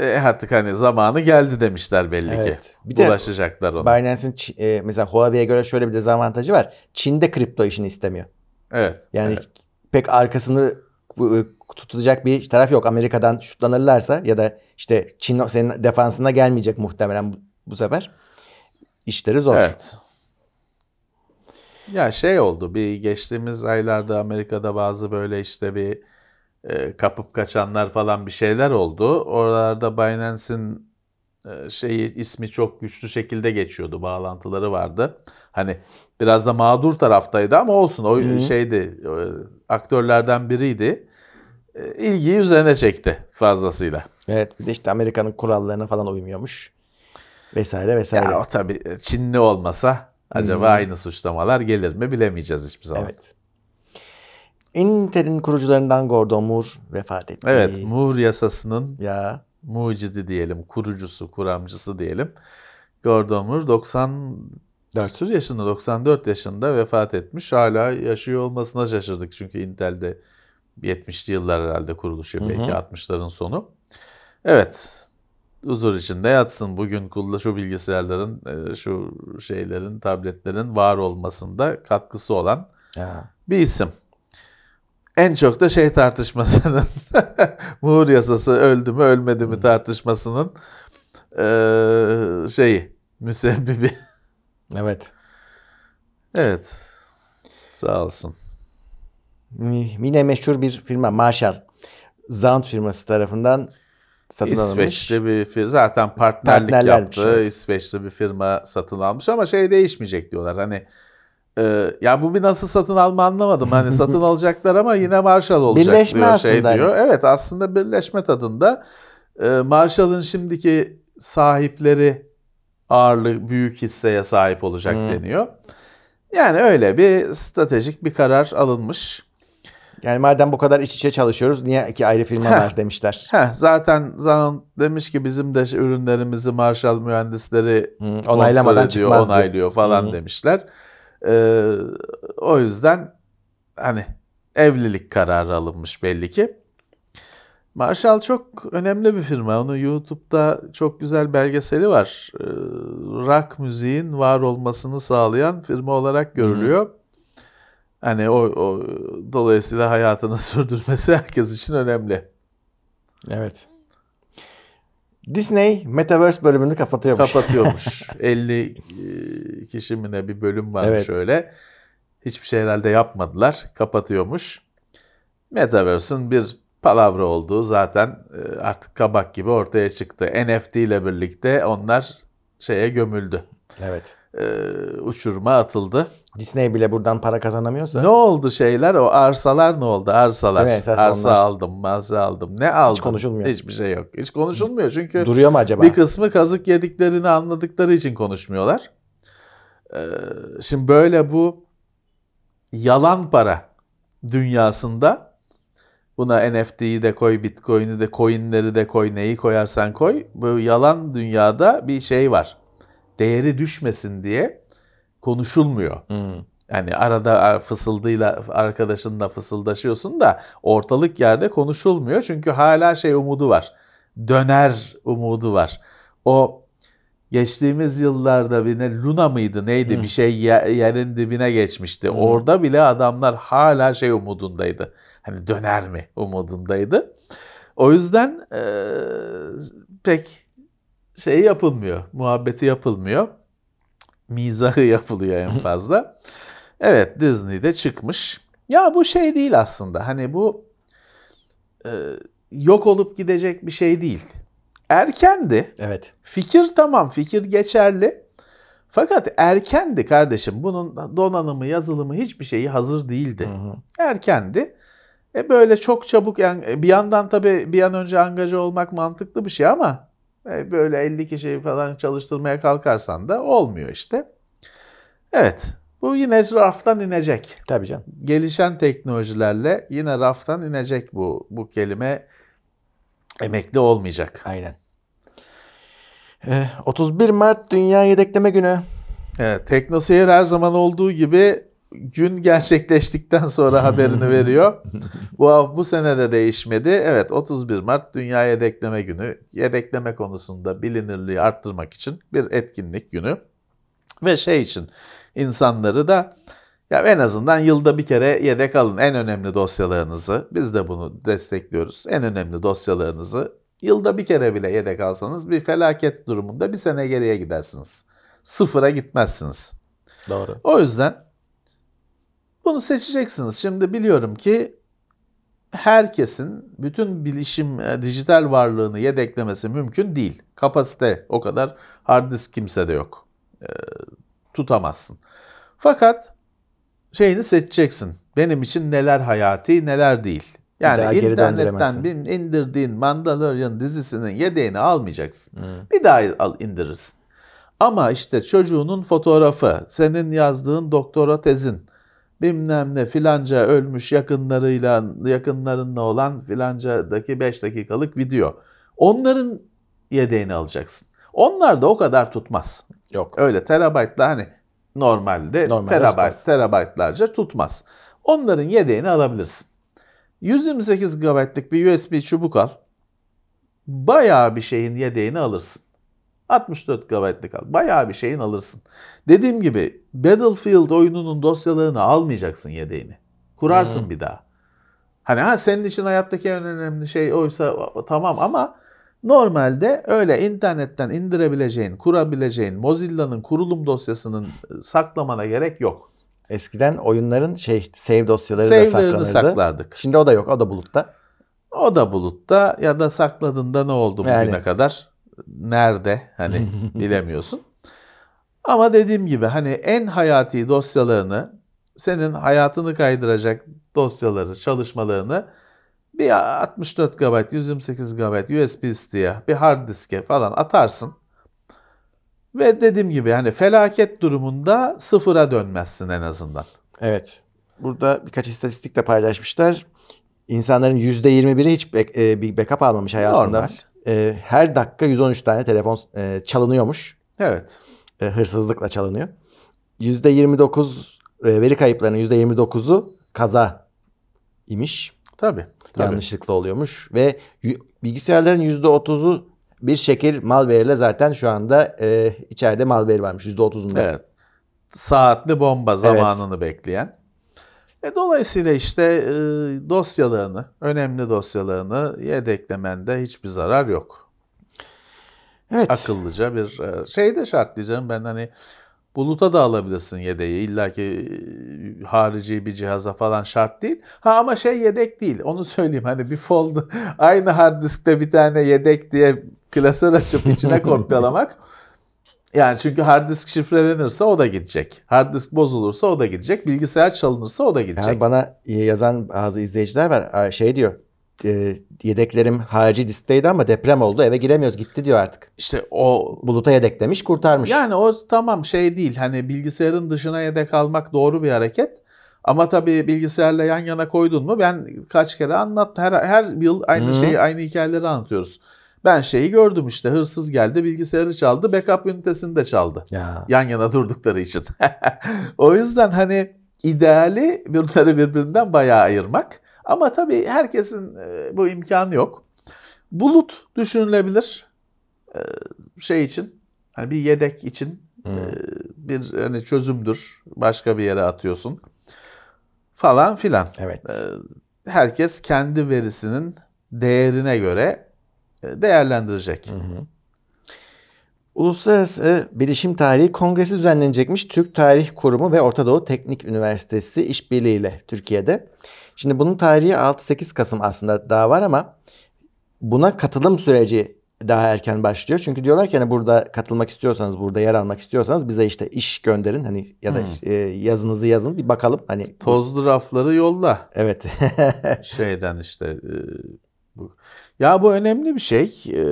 D: Ee, artık hani zamanı geldi demişler belli
C: Evet.
D: ki.
C: Bir
D: Bulaşacaklar ona.
C: Binance'in e, mesela Huawei'ye göre şöyle bir dezavantajı var. Çin'de kripto işini istemiyor.
D: Evet.
C: Yani
D: evet.
C: pek arkasını e, tutacak bir taraf yok. Amerika'dan şutlanırlarsa ya da işte Çin senin defansına gelmeyecek muhtemelen bu, bu sefer. İşleri zor.
D: Evet. Ya şey oldu bir geçtiğimiz aylarda Amerika'da bazı böyle işte bir e, kapıp kaçanlar falan bir şeyler oldu. Oralarda Binance'in e, şeyi ismi çok güçlü şekilde geçiyordu. Bağlantıları vardı. Hani biraz da mağdur taraftaydı ama olsun o
C: Hı.
D: şeydi e, aktörlerden biriydi. E, ilgiyi üzerine çekti fazlasıyla.
C: Evet bir de işte Amerika'nın kurallarına falan uymuyormuş. Vesaire vesaire.
D: Ya o tabii Çinli olmasa acaba
C: Hmm.
D: aynı suçlamalar gelir mi bilemeyeceğiz hiçbir zaman.
C: Evet. Intel'in kurucularından Gordon Moore vefat etti.
D: Evet, Moore yasasının
C: Ya
D: mucidi diyelim, kurucusu, kuramcısı diyelim. Gordon Moore 90 küsur yaşında, 94 yaşında vefat etmiş. Hala yaşıyor olmasına şaşırdık. Çünkü Intel'de 70'li yıllar herhalde kuruluşu, belki 60'ların sonu. Evet, huzur içinde yatsın. Bugün kullan şu bilgisayarların, e, şu şeylerin, tabletlerin var olmasında katkısı olan
C: ya.
D: bir isim. En çok da şey tartışmasının Moore yasası öldü mü ölmedi mi tartışmasının eee, şeyi müsebbibi.
C: Evet.
D: Evet. Sağ olsun.
C: Yine meşhur bir firma Marshall. Zaunt firması tarafından satın alınmış.
D: İsveçli bir firma. Zaten partnerlik yaptı.
C: evet.
D: İsveçli bir firma satın almış ama şey değişmeyecek diyorlar. Hani e, ya bu bir nasıl satın alma anlamadım. Hani satın alacaklar ama yine Marshall olacak
C: Birleşme
D: diyor. Şey
C: aslında
D: diyor.
C: hani.
D: Evet aslında birleşme tadında. E, Marshall'ın şimdiki sahipleri ağırlık büyük hisseye sahip olacak
C: Hmm.
D: deniyor. Yani öyle bir stratejik bir karar alınmış.
C: Yani madem bu kadar iç içe çalışıyoruz niye iki ayrı firma var demişler.
D: Heh, zaten Zaun demiş ki bizim de ürünlerimizi Marshall mühendisleri
C: Hı, onaylamadan
D: ediyor,
C: çıkmaz
D: onaylıyor falan
C: Hı.
D: demişler. Ee, o yüzden hani evlilik kararı alınmış belli ki. Marshall çok önemli bir firma. Onu YouTube'da çok güzel belgeseli var. Ee, rock müziğin var olmasını sağlayan firma olarak görülüyor. Hani o, o dolayısıyla hayatını sürdürmesi herkes için önemli.
C: Evet. Disney Metaverse bölümünü kapatıyormuş.
D: Kapatıyormuş. 50 e, kişi mi ne bir bölüm varmış
C: Evet.
D: öyle. Hiçbir şey herhalde yapmadılar. Kapatıyormuş. Metaverse'ün bir palavra olduğu zaten e, artık kabak gibi ortaya çıktı. NFT ile birlikte onlar şeye gömüldü.
C: Evet.
D: E, uçuruma atıldı.
C: Disney bile buradan para kazanamıyorsa
D: Ne oldu şeyler? O arsalar ne oldu? Arsalar.
C: Esas
D: arsa
C: onlar.
D: aldım, arsa aldım. Ne aldım?
C: konuşulmuyor.
D: Hiçbir şey yok. Hiç konuşulmuyor çünkü
C: duruyor mu acaba?
D: bir kısmı kazık yediklerini anladıkları için konuşmuyorlar. Ee, şimdi böyle bu yalan para dünyasında buna NFT'yi de koy, Bitcoin'i de, coin'leri de koy, neyi koyarsan koy. Bu yalan dünyada bir şey var. Değeri düşmesin diye konuşulmuyor.
C: Hmm.
D: Yani arada fısıldıyla arkadaşınla fısıldaşıyorsun da ortalık yerde konuşulmuyor. Çünkü hala şey umudu var. Döner umudu var. O geçtiğimiz yıllarda bir ne Luna mıydı neydi bir şey ye- yerin dibine geçmişti. Orada bile adamlar hala şey umudundaydı. Hani döner mi umudundaydı. O yüzden eee, pek şey yapılmıyor. Muhabbeti yapılmıyor. Mizahı yapılıyor en fazla. Evet Disney'de çıkmış. Ya bu şey değil aslında. Hani bu e, yok olup gidecek bir şey değil. Erkendi.
C: Evet.
D: Fikir tamam, fikir geçerli. Fakat erkendi kardeşim. Bunun donanımı, yazılımı hiçbir şeyi hazır değildi.
C: Hı hı.
D: Erkendi. E böyle çok çabuk yani bir yandan tabii bir an önce angaja olmak mantıklı bir şey ama böyle 50 kişi falan çalıştırmaya kalkarsan da olmuyor işte. Evet. Bu yine raftan inecek.
C: Tabii canım.
D: Gelişen teknolojilerle yine raftan inecek bu bu kelime emekli olmayacak.
C: Aynen. Ee, 31 Mart Dünya Yedekleme Günü.
D: Evet, TeknoSeyir her zaman olduğu gibi gün gerçekleştikten sonra haberini veriyor. Bu bu sene de değişmedi. Evet 31 Mart Dünya Yedekleme Günü. Yedekleme konusunda bilinirliği arttırmak için bir etkinlik günü. Ve şey için insanları da ya en azından yılda bir kere yedek alın. En önemli dosyalarınızı biz de bunu destekliyoruz. En önemli dosyalarınızı yılda bir kere bile yedek alsanız bir felaket durumunda bir sene geriye gidersiniz. Sıfıra gitmezsiniz.
C: Doğru.
D: O yüzden bunu seçeceksiniz. Şimdi biliyorum ki herkesin bütün bilişim, e, dijital varlığını yedeklemesi mümkün değil. Kapasite o kadar hard disk kimsede yok. E, tutamazsın. Fakat şeyini seçeceksin. Benim için neler hayati, neler değil. Yani internetten bir indirdiğin Mandalorian dizisinin yedeğini almayacaksın. Bir daha al indirirsin. Ama işte çocuğunun fotoğrafı, senin yazdığın doktora tezin, bilmem ne filanca ölmüş yakınlarıyla yakınlarınla olan filancadaki 5 dakikalık video. Onların yedeğini alacaksın. Onlar da o kadar tutmaz.
C: Yok.
D: Öyle terabaytla hani normalde
C: Normalde
D: terabayt
C: tutmaz.
D: terabaytlarca tutmaz. Onların yedeğini alabilirsin. 128 GB'lık bir USB çubuk al. Bayağı bir şeyin yedeğini alırsın. 64 GB'lık al. Bayağı bir şeyin alırsın. Dediğim gibi Battlefield oyununun dosyalarını almayacaksın yedeğini. Kurarsın bir daha. Hani ha senin için hayattaki en önemli şey oysa tamam ama normalde öyle internetten indirebileceğin, kurabileceğin Mozilla'nın kurulum dosyasının e, saklamana gerek yok.
C: Eskiden oyunların şey save dosyaları da
D: Save'lerini
C: saklanırdı.
D: saklardık.
C: Şimdi o da yok. O da bulutta.
D: O da bulutta ya da sakladığında ne oldu bugüne
C: Yani.
D: kadar? Nerede? Hani bilemiyorsun. Ama dediğim gibi hani en hayati dosyalarını, senin hayatını kaydıracak dosyaları, çalışmalarını bir 64 GB, 128 GB USB isteğe, bir hard diske falan atarsın. Ve dediğim gibi hani felaket durumunda sıfıra dönmezsin en azından.
C: Evet. Burada birkaç istatistik de paylaşmışlar. İnsanların %21'i hiç back- e, bir backup almamış hayatında.
D: Normal.
C: E, her dakika 113 tane telefon e, çalınıyormuş.
D: Evet.
C: E, hırsızlıkla çalınıyor. %29 e, veri kayıplarının %29'u kaza imiş.
D: Tabii. tabii.
C: Yanlışlıkla oluyormuş. Ve bilgisayarların %30'u bir şekil malware ile zaten şu anda e, içeride malware varmış. %30'unda.
D: Evet. Saatli bomba zamanını bekleyen. E dolayısıyla işte e, dosyalarını, önemli dosyalarını yedeklemende hiçbir zarar yok.
C: Evet.
D: Akıllıca bir e, şey de şart diyeceğim ben hani Buluta da alabilirsin yedeği. İlla ki e, harici bir cihaza falan şart değil. Ha ama şey yedek değil. Onu söyleyeyim. Hani bir fold aynı hard diskte bir tane yedek diye klasör açıp içine kopyalamak. Yani çünkü hard disk şifrelenirse o da gidecek. Hard disk bozulursa o da gidecek. Bilgisayar çalınırsa o da gidecek.
C: Yani bana yazan bazı izleyiciler var. Şey diyor. e, yedeklerim harici diskteydi ama deprem oldu eve giremiyoruz gitti diyor artık.
D: İşte o
C: Buluta yedeklemiş kurtarmış.
D: Yani o tamam şey değil. Hani bilgisayarın dışına yedek almak doğru bir hareket. Ama tabii bilgisayarla yan yana koydun mu ben kaç kere anlattım. Her, her yıl aynı
C: Hı.
D: şeyi aynı hikayeleri anlatıyoruz. Ben şeyi gördüm işte hırsız geldi bilgisayarı çaldı backup ünitesini de çaldı.
C: Ya.
D: Yan yana durdukları için. o yüzden hani ideali bunları birbirinden bayağı ayırmak. Ama tabii herkesin e, bu imkanı yok. Bulut düşünülebilir e, şey için. Hani bir yedek için e, bir hani çözümdür. Başka bir yere atıyorsun falan filan.
C: Evet.
D: Herkes kendi verisinin değerine göre değerlendirecek.
C: Hı hı. Uluslararası Bilişim Tarihi Kongresi düzenlenecekmiş Türk Tarih Kurumu ve Orta Doğu Teknik Üniversitesi işbirliğiyle Türkiye'de. Şimdi bunun tarihi 6-8 Kasım aslında daha var ama buna katılım süreci daha erken başlıyor. Çünkü diyorlar ki hani burada katılmak istiyorsanız, burada yer almak istiyorsanız bize işte iş gönderin hani ya da e, yazınızı yazın bir bakalım hani
D: Tozlu rafları yolla.
C: evet.
D: şeyden işte e, bu. Ya bu önemli bir şey. E,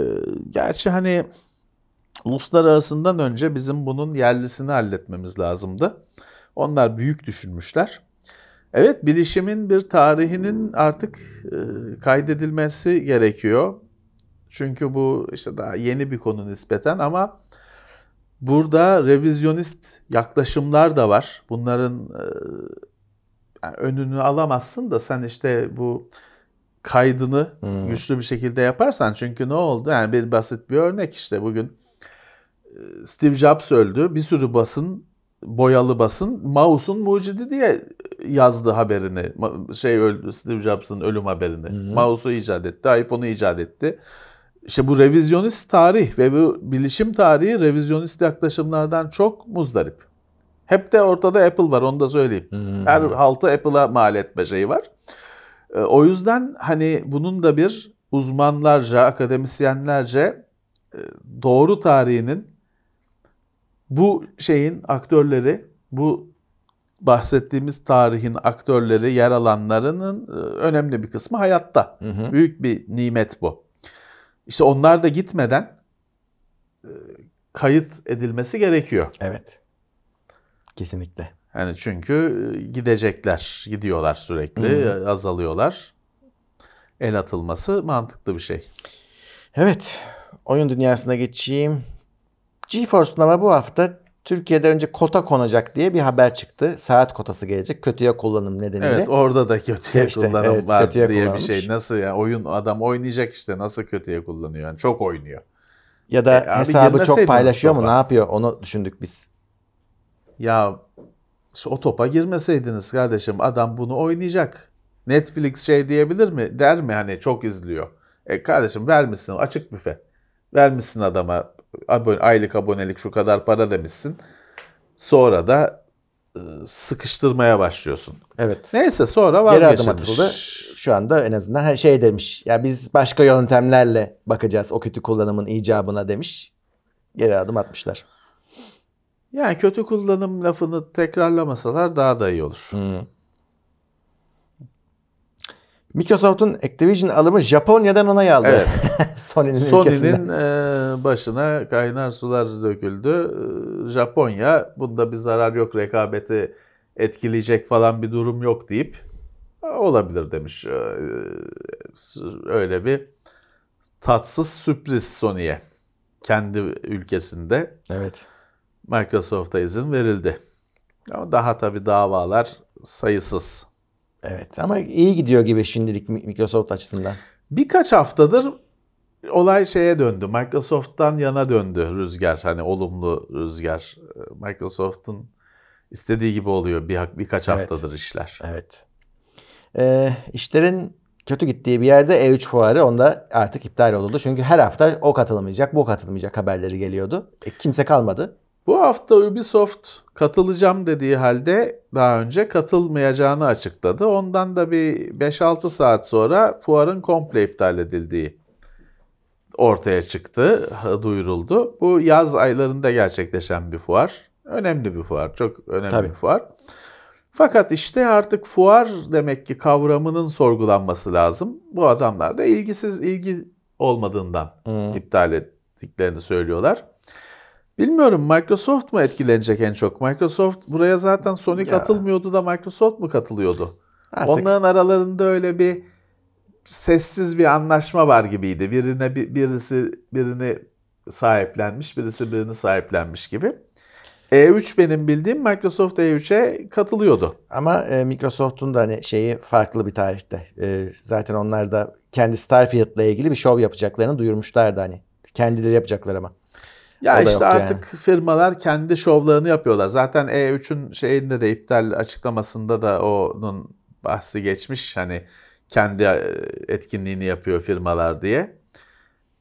D: gerçi hani uluslararasından önce bizim bunun yerlisini halletmemiz lazımdı. Onlar büyük düşünmüşler. Evet bilişimin bir tarihinin artık e, kaydedilmesi gerekiyor. Çünkü bu işte daha yeni bir konu nispeten ama burada revizyonist yaklaşımlar da var. Bunların e, önünü alamazsın da sen işte bu kaydını
C: Hmm.
D: güçlü bir şekilde yaparsan çünkü ne oldu? Yani bir basit bir örnek işte bugün e, Steve Jobs öldü. Bir sürü basın boyalı basın mouse'un mucidi diye yazdı haberini. Şey öldü Steve Jobs'ın ölüm haberini. Mouse'u icat etti, iPhone'u icat etti. İşte bu revizyonist tarih ve bu bilişim tarihi revizyonist yaklaşımlardan çok muzdarip. Hep de ortada Apple var onu da söyleyeyim. Her haltı Apple'a mal etme şeyi var. E, O yüzden hani bunun da bir uzmanlarca, akademisyenlerce e, doğru tarihinin bu şeyin aktörleri, bu bahsettiğimiz tarihin aktörleri, yer alanlarının e, önemli bir kısmı hayatta.
C: Hı hı.
D: Büyük bir nimet bu. İşte onlar da gitmeden e, kayıt edilmesi gerekiyor.
C: Evet. Kesinlikle.
D: Yani çünkü e, gidecekler, gidiyorlar sürekli, azalıyorlar. El atılması mantıklı bir şey.
C: Evet. Oyun dünyasına geçeyim. GeForce'un ama bu hafta Türkiye'de önce kota konacak diye bir haber çıktı. Saat kotası gelecek. Kötüye kullanım nedeniyle.
D: Evet orada da kötüye
C: İşte,
D: kullanım
C: evet,
D: var
C: kötüye
D: diye
C: kullanmış.
D: bir şey. Nasıl ya oyun adam oynayacak işte nasıl kötüye kullanıyor yani çok oynuyor.
C: ya da
D: E,
C: hesabı çok paylaşıyor mu? Ne yapıyor? Onu düşündük biz.
D: Ya o topa girmeseydiniz kardeşim adam bunu oynayacak. Netflix şey diyebilir mi? Der mi hani çok izliyor. E kardeşim vermişsin açık büfe. Vermişsin adama abone, aylık abonelik şu kadar para demişsin. Sonra da e, sıkıştırmaya başlıyorsun.
C: Evet.
D: Neyse sonra
C: Geri
D: vazgeçilmiş.
C: adım atıldı. Şu anda en azından her şey demiş. Ya biz başka yöntemlerle bakacağız o kötü kullanımın icabına demiş. Geri adım atmışlar.
D: Yani kötü kullanım lafını tekrarlamasalar daha da iyi olur.
C: Microsoft'un Activision alımı Japonya'dan onay aldı.
D: Evet.
C: Sony'nin.
D: Sony'nin e, başına kaynar sular döküldü. E, Japonya bunda bir zarar yok rekabeti etkileyecek falan bir durum yok deyip "E, olabilir demiş. E, öyle bir tatsız sürpriz Sony'ye. Kendi ülkesinde
C: Evet.
D: Microsoft'a izin verildi. Ama daha tabii davalar sayısız.
C: Evet ama iyi gidiyor gibi şimdilik Microsoft açısından.
D: Birkaç haftadır olay şeye döndü. Microsoft'tan yana döndü rüzgar. Hani olumlu rüzgar. Microsoft'un istediği gibi oluyor bir, birkaç
C: Evet.
D: haftadır işler.
C: Evet. Ee, işlerin kötü gittiği bir yerde E3 fuarı onda artık iptal oldu. Çünkü her hafta o katılmayacak, bu katılmayacak haberleri geliyordu. E, kimse kalmadı.
D: Bu hafta Ubisoft katılacağım dediği halde daha önce katılmayacağını açıkladı. Ondan da bir 5-6 saat sonra fuarın komple iptal edildiği ortaya çıktı, duyuruldu. Bu yaz aylarında gerçekleşen bir fuar. Önemli bir fuar, çok önemli
C: Tabii.
D: bir fuar. Fakat işte artık fuar demek ki kavramının sorgulanması lazım. Bu adamlar da ilgisiz, ilgi olmadığından
C: Hmm.
D: iptal ettiklerini söylüyorlar. Bilmiyorum Microsoft mu etkilenecek en çok? Microsoft buraya zaten Sony
C: Ya.
D: katılmıyordu da Microsoft mu katılıyordu?
C: Artık
D: Onların aralarında öyle bir sessiz bir anlaşma var gibiydi. Birine bir- birisi birini sahiplenmiş, birisi birini sahiplenmiş gibi. E3 benim bildiğim Microsoft E3'e katılıyordu.
C: Ama e, Microsoft'un da hani şeyi farklı bir tarihte. E, zaten onlar da kendi Starfield'la ilgili bir şov yapacaklarını duyurmuşlardı hani. Kendileri yapacaklar ama.
D: Ya işte artık firmalar kendi şovlarını yapıyorlar. Zaten E3'ün şeyinde de iptal açıklamasında da onun bahsi geçmiş. Hani kendi e, etkinliğini yapıyor firmalar diye.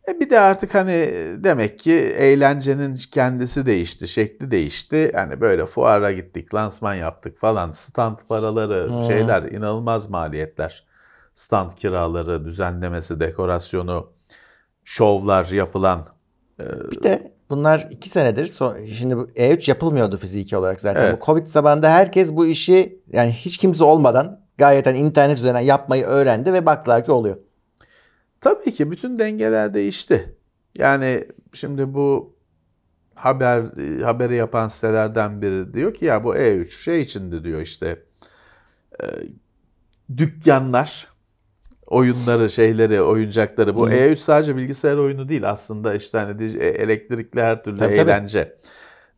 D: E bir de artık hani demek ki eğlencenin kendisi değişti, şekli değişti. Hani böyle fuara gittik, lansman yaptık falan. Stand paraları,
C: Hmm.
D: şeyler inanılmaz maliyetler. Stand kiraları, düzenlemesi, dekorasyonu, şovlar yapılan
C: Bir de bunlar iki senedir son, şimdi bu E3 yapılmıyordu fiziki olarak zaten.
D: Evet.
C: Bu Covid zamanında herkes bu işi yani hiç kimse olmadan gayet hani internet üzerinden yapmayı öğrendi ve baktılar ki oluyor.
D: Tabii ki bütün dengeler değişti. Yani şimdi bu haber haberi yapan sitelerden biri diyor ki ya bu E3 şey içindi diyor işte e, dükkanlar oyunları şeyleri oyuncakları bu
C: Hı.
D: E3 sadece bilgisayar oyunu değil aslında işte hani e, elektrikli her türlü
C: Tabii, tabii.
D: eğlence.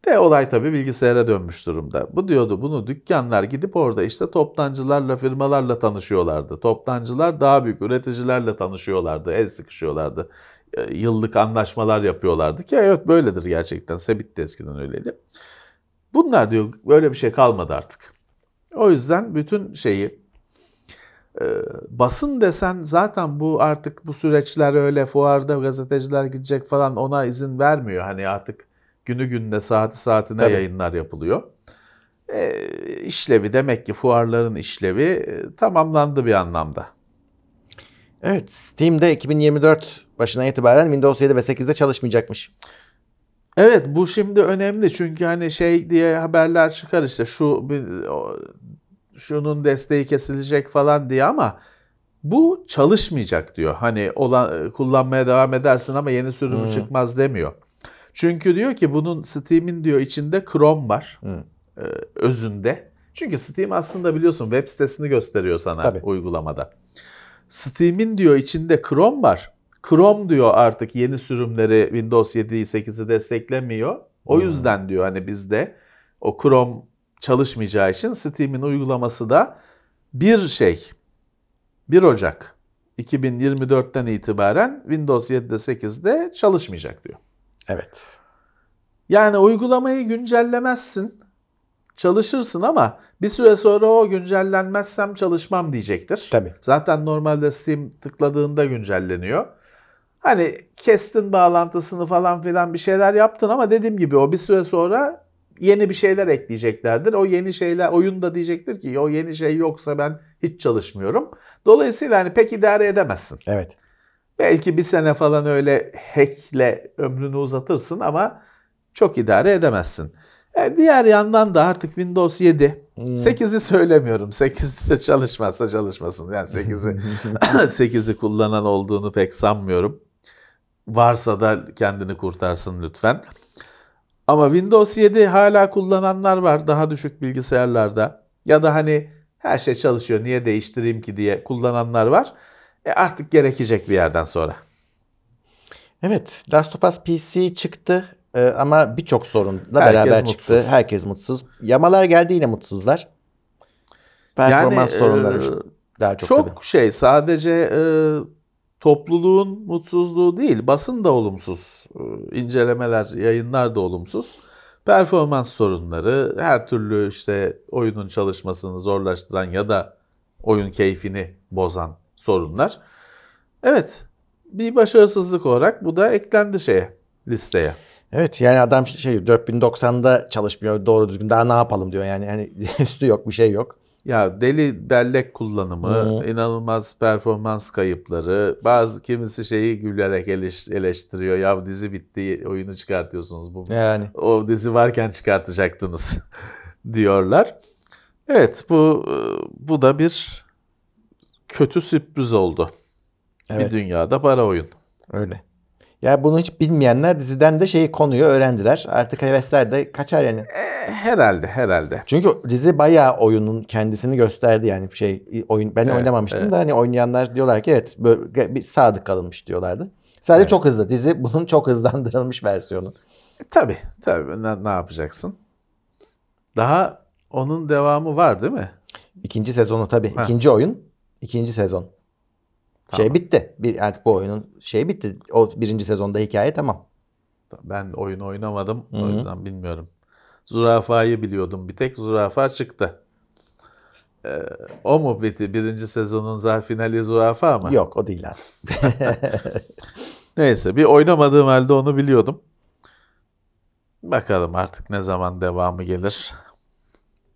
D: De olay tabii bilgisayara dönmüş durumda. Bu diyordu bunu dükkanlar gidip orada işte toptancılarla firmalarla tanışıyorlardı. Toptancılar daha büyük üreticilerle tanışıyorlardı, el sıkışıyorlardı. E, Yıllık anlaşmalar yapıyorlardı ki evet böyledir gerçekten. Sebit de eskiden öyleydi. Bunlar diyor böyle bir şey kalmadı artık. O yüzden bütün şeyi basın desen zaten bu artık bu süreçler öyle fuarda gazeteciler gidecek falan ona izin vermiyor. Hani artık günü gününe saati saatine
C: Tabii.
D: yayınlar yapılıyor. E, işlevi demek ki fuarların işlevi e, tamamlandı bir anlamda.
C: Evet Steam'de 2024 başına itibaren Windows 7 ve 8'de çalışmayacakmış.
D: Evet bu şimdi önemli çünkü hani şey diye haberler çıkar işte şu şunun desteği kesilecek falan diye ama bu çalışmayacak diyor. Hani olan kullanmaya devam edersin ama yeni sürümü
C: Hmm.
D: çıkmaz demiyor. Çünkü diyor ki bunun Steam'in diyor içinde Chrome var e, özünde. Çünkü Steam aslında biliyorsun web sitesini gösteriyor sana
C: Tabii.
D: uygulamada. Steam'in diyor içinde Chrome var. Chrome diyor artık yeni sürümleri Windows 7'yi 8'i desteklemiyor. O
C: Hmm.
D: yüzden diyor hani bizde o Chrome çalışmayacağı için Steam'in uygulaması da bir şey 1 Ocak 2024'ten itibaren Windows 7'de 8'de çalışmayacak diyor.
C: Evet.
D: Yani uygulamayı güncellemezsin. Çalışırsın ama bir süre sonra o güncellenmezsem çalışmam diyecektir.
C: Tabii.
D: Zaten normalde Steam tıkladığında güncelleniyor. Hani kestin bağlantısını falan filan bir şeyler yaptın ama dediğim gibi o bir süre sonra yeni bir şeyler ekleyeceklerdir. O yeni şeyler oyun da diyecektir ki o yeni şey yoksa ben hiç çalışmıyorum. Dolayısıyla hani pek idare edemezsin.
C: Evet.
D: Belki bir sene falan öyle hackle ömrünü uzatırsın ama çok idare edemezsin. E, diğer yandan da artık Windows 7,
C: Hmm.
D: 8'i söylemiyorum. 8'de çalışmazsa çalışmasın. Yani 8'i 8'i kullanan olduğunu pek sanmıyorum. Varsa da kendini kurtarsın lütfen. Ama Windows 7 hala kullananlar var daha düşük bilgisayarlarda. Ya da hani her şey çalışıyor niye değiştireyim ki diye kullananlar var. E artık gerekecek bir yerden sonra.
C: Evet, Last of Us PC çıktı e, ama birçok sorunla
D: Herkes
C: beraber
D: mutsuz.
C: çıktı. Herkes mutsuz. Yamalar geldi yine mutsuzlar. Performans
D: Yani,
C: sorunları
D: e,
C: daha çok,
D: Çok
C: tabii.
D: şey sadece e, topluluğun mutsuzluğu değil basın da olumsuz. E, incelemeler, yayınlar da olumsuz. Performans sorunları, her türlü işte oyunun çalışmasını zorlaştıran ya da oyun keyfini bozan sorunlar. Evet, bir başarısızlık olarak bu da eklendi şeye, listeye.
C: Evet yani adam şey 4090'da çalışmıyor doğru düzgün daha ne yapalım diyor yani hani üstü yok bir şey yok.
D: Ya deli bellek kullanımı,
C: Hı.
D: inanılmaz performans kayıpları, bazı kimisi şeyi gülerek eleş- eleştiriyor. Ya dizi bitti, oyunu çıkartıyorsunuz. Bu
C: Yani
D: o dizi varken çıkartacaktınız diyorlar. Evet bu e, bu da bir kötü sürpriz oldu.
C: evet
D: Bir dünyada para oyun.
C: öyle. Ya bunu hiç bilmeyenler diziden de şeyi konuyu öğrendiler. Artık hevesler de kaçar yani.
D: E, herhalde herhalde.
C: Çünkü dizi bayağı oyunun kendisini gösterdi yani şey oyun ben
D: Evet,
C: oynamamıştım
D: evet.
C: da hani oynayanlar diyorlar ki evet böyle bir sadık kalınmış diyorlardı. Sadece
D: Evet.
C: çok hızlı dizi bunun çok hızlandırılmış versiyonu.
D: E, tabii tabii ne, ne yapacaksın? Daha onun devamı var değil mi?
C: İkinci sezonu tabii.
D: Ha.
C: ikinci oyun, ikinci sezon. Şey
D: Tamam.
C: bitti. Bir artık bu oyunun şeyi bitti. O birinci sezonda hikaye tamam.
D: Ben oyun oynamadım
C: Hı
D: o yüzden bilmiyorum. Zürafayı biliyordum bir tek. Zürafa çıktı. Ee, o mu bitti? Birinci sezonun zaten finali zürafa mı?
C: Yok o değil abi.
D: Neyse bir oynamadığım halde onu biliyordum. Bakalım artık ne zaman devamı gelir.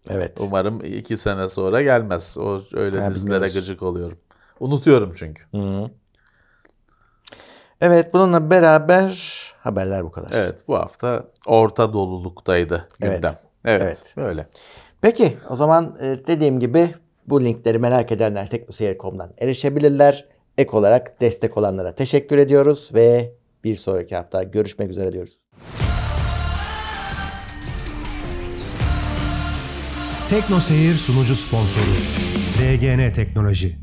C: Evet.
D: Umarım iki sene sonra gelmez. O öyle
C: Ha,
D: dizilere gıcık oluyorum. Unutuyorum çünkü.
C: Hı. Evet bununla beraber haberler bu kadar.
D: Evet bu hafta orta doluluktaydı
C: Evet.
D: gündem. Evet,
C: Evet.
D: böyle.
C: Peki o zaman e, dediğim gibi bu linkleri merak edenler teknoseyir.com'dan erişebilirler. Ek olarak destek olanlara teşekkür ediyoruz ve bir sonraki hafta görüşmek üzere diyoruz.
B: Tekno Seyir sunucu sponsoru DGN Teknoloji.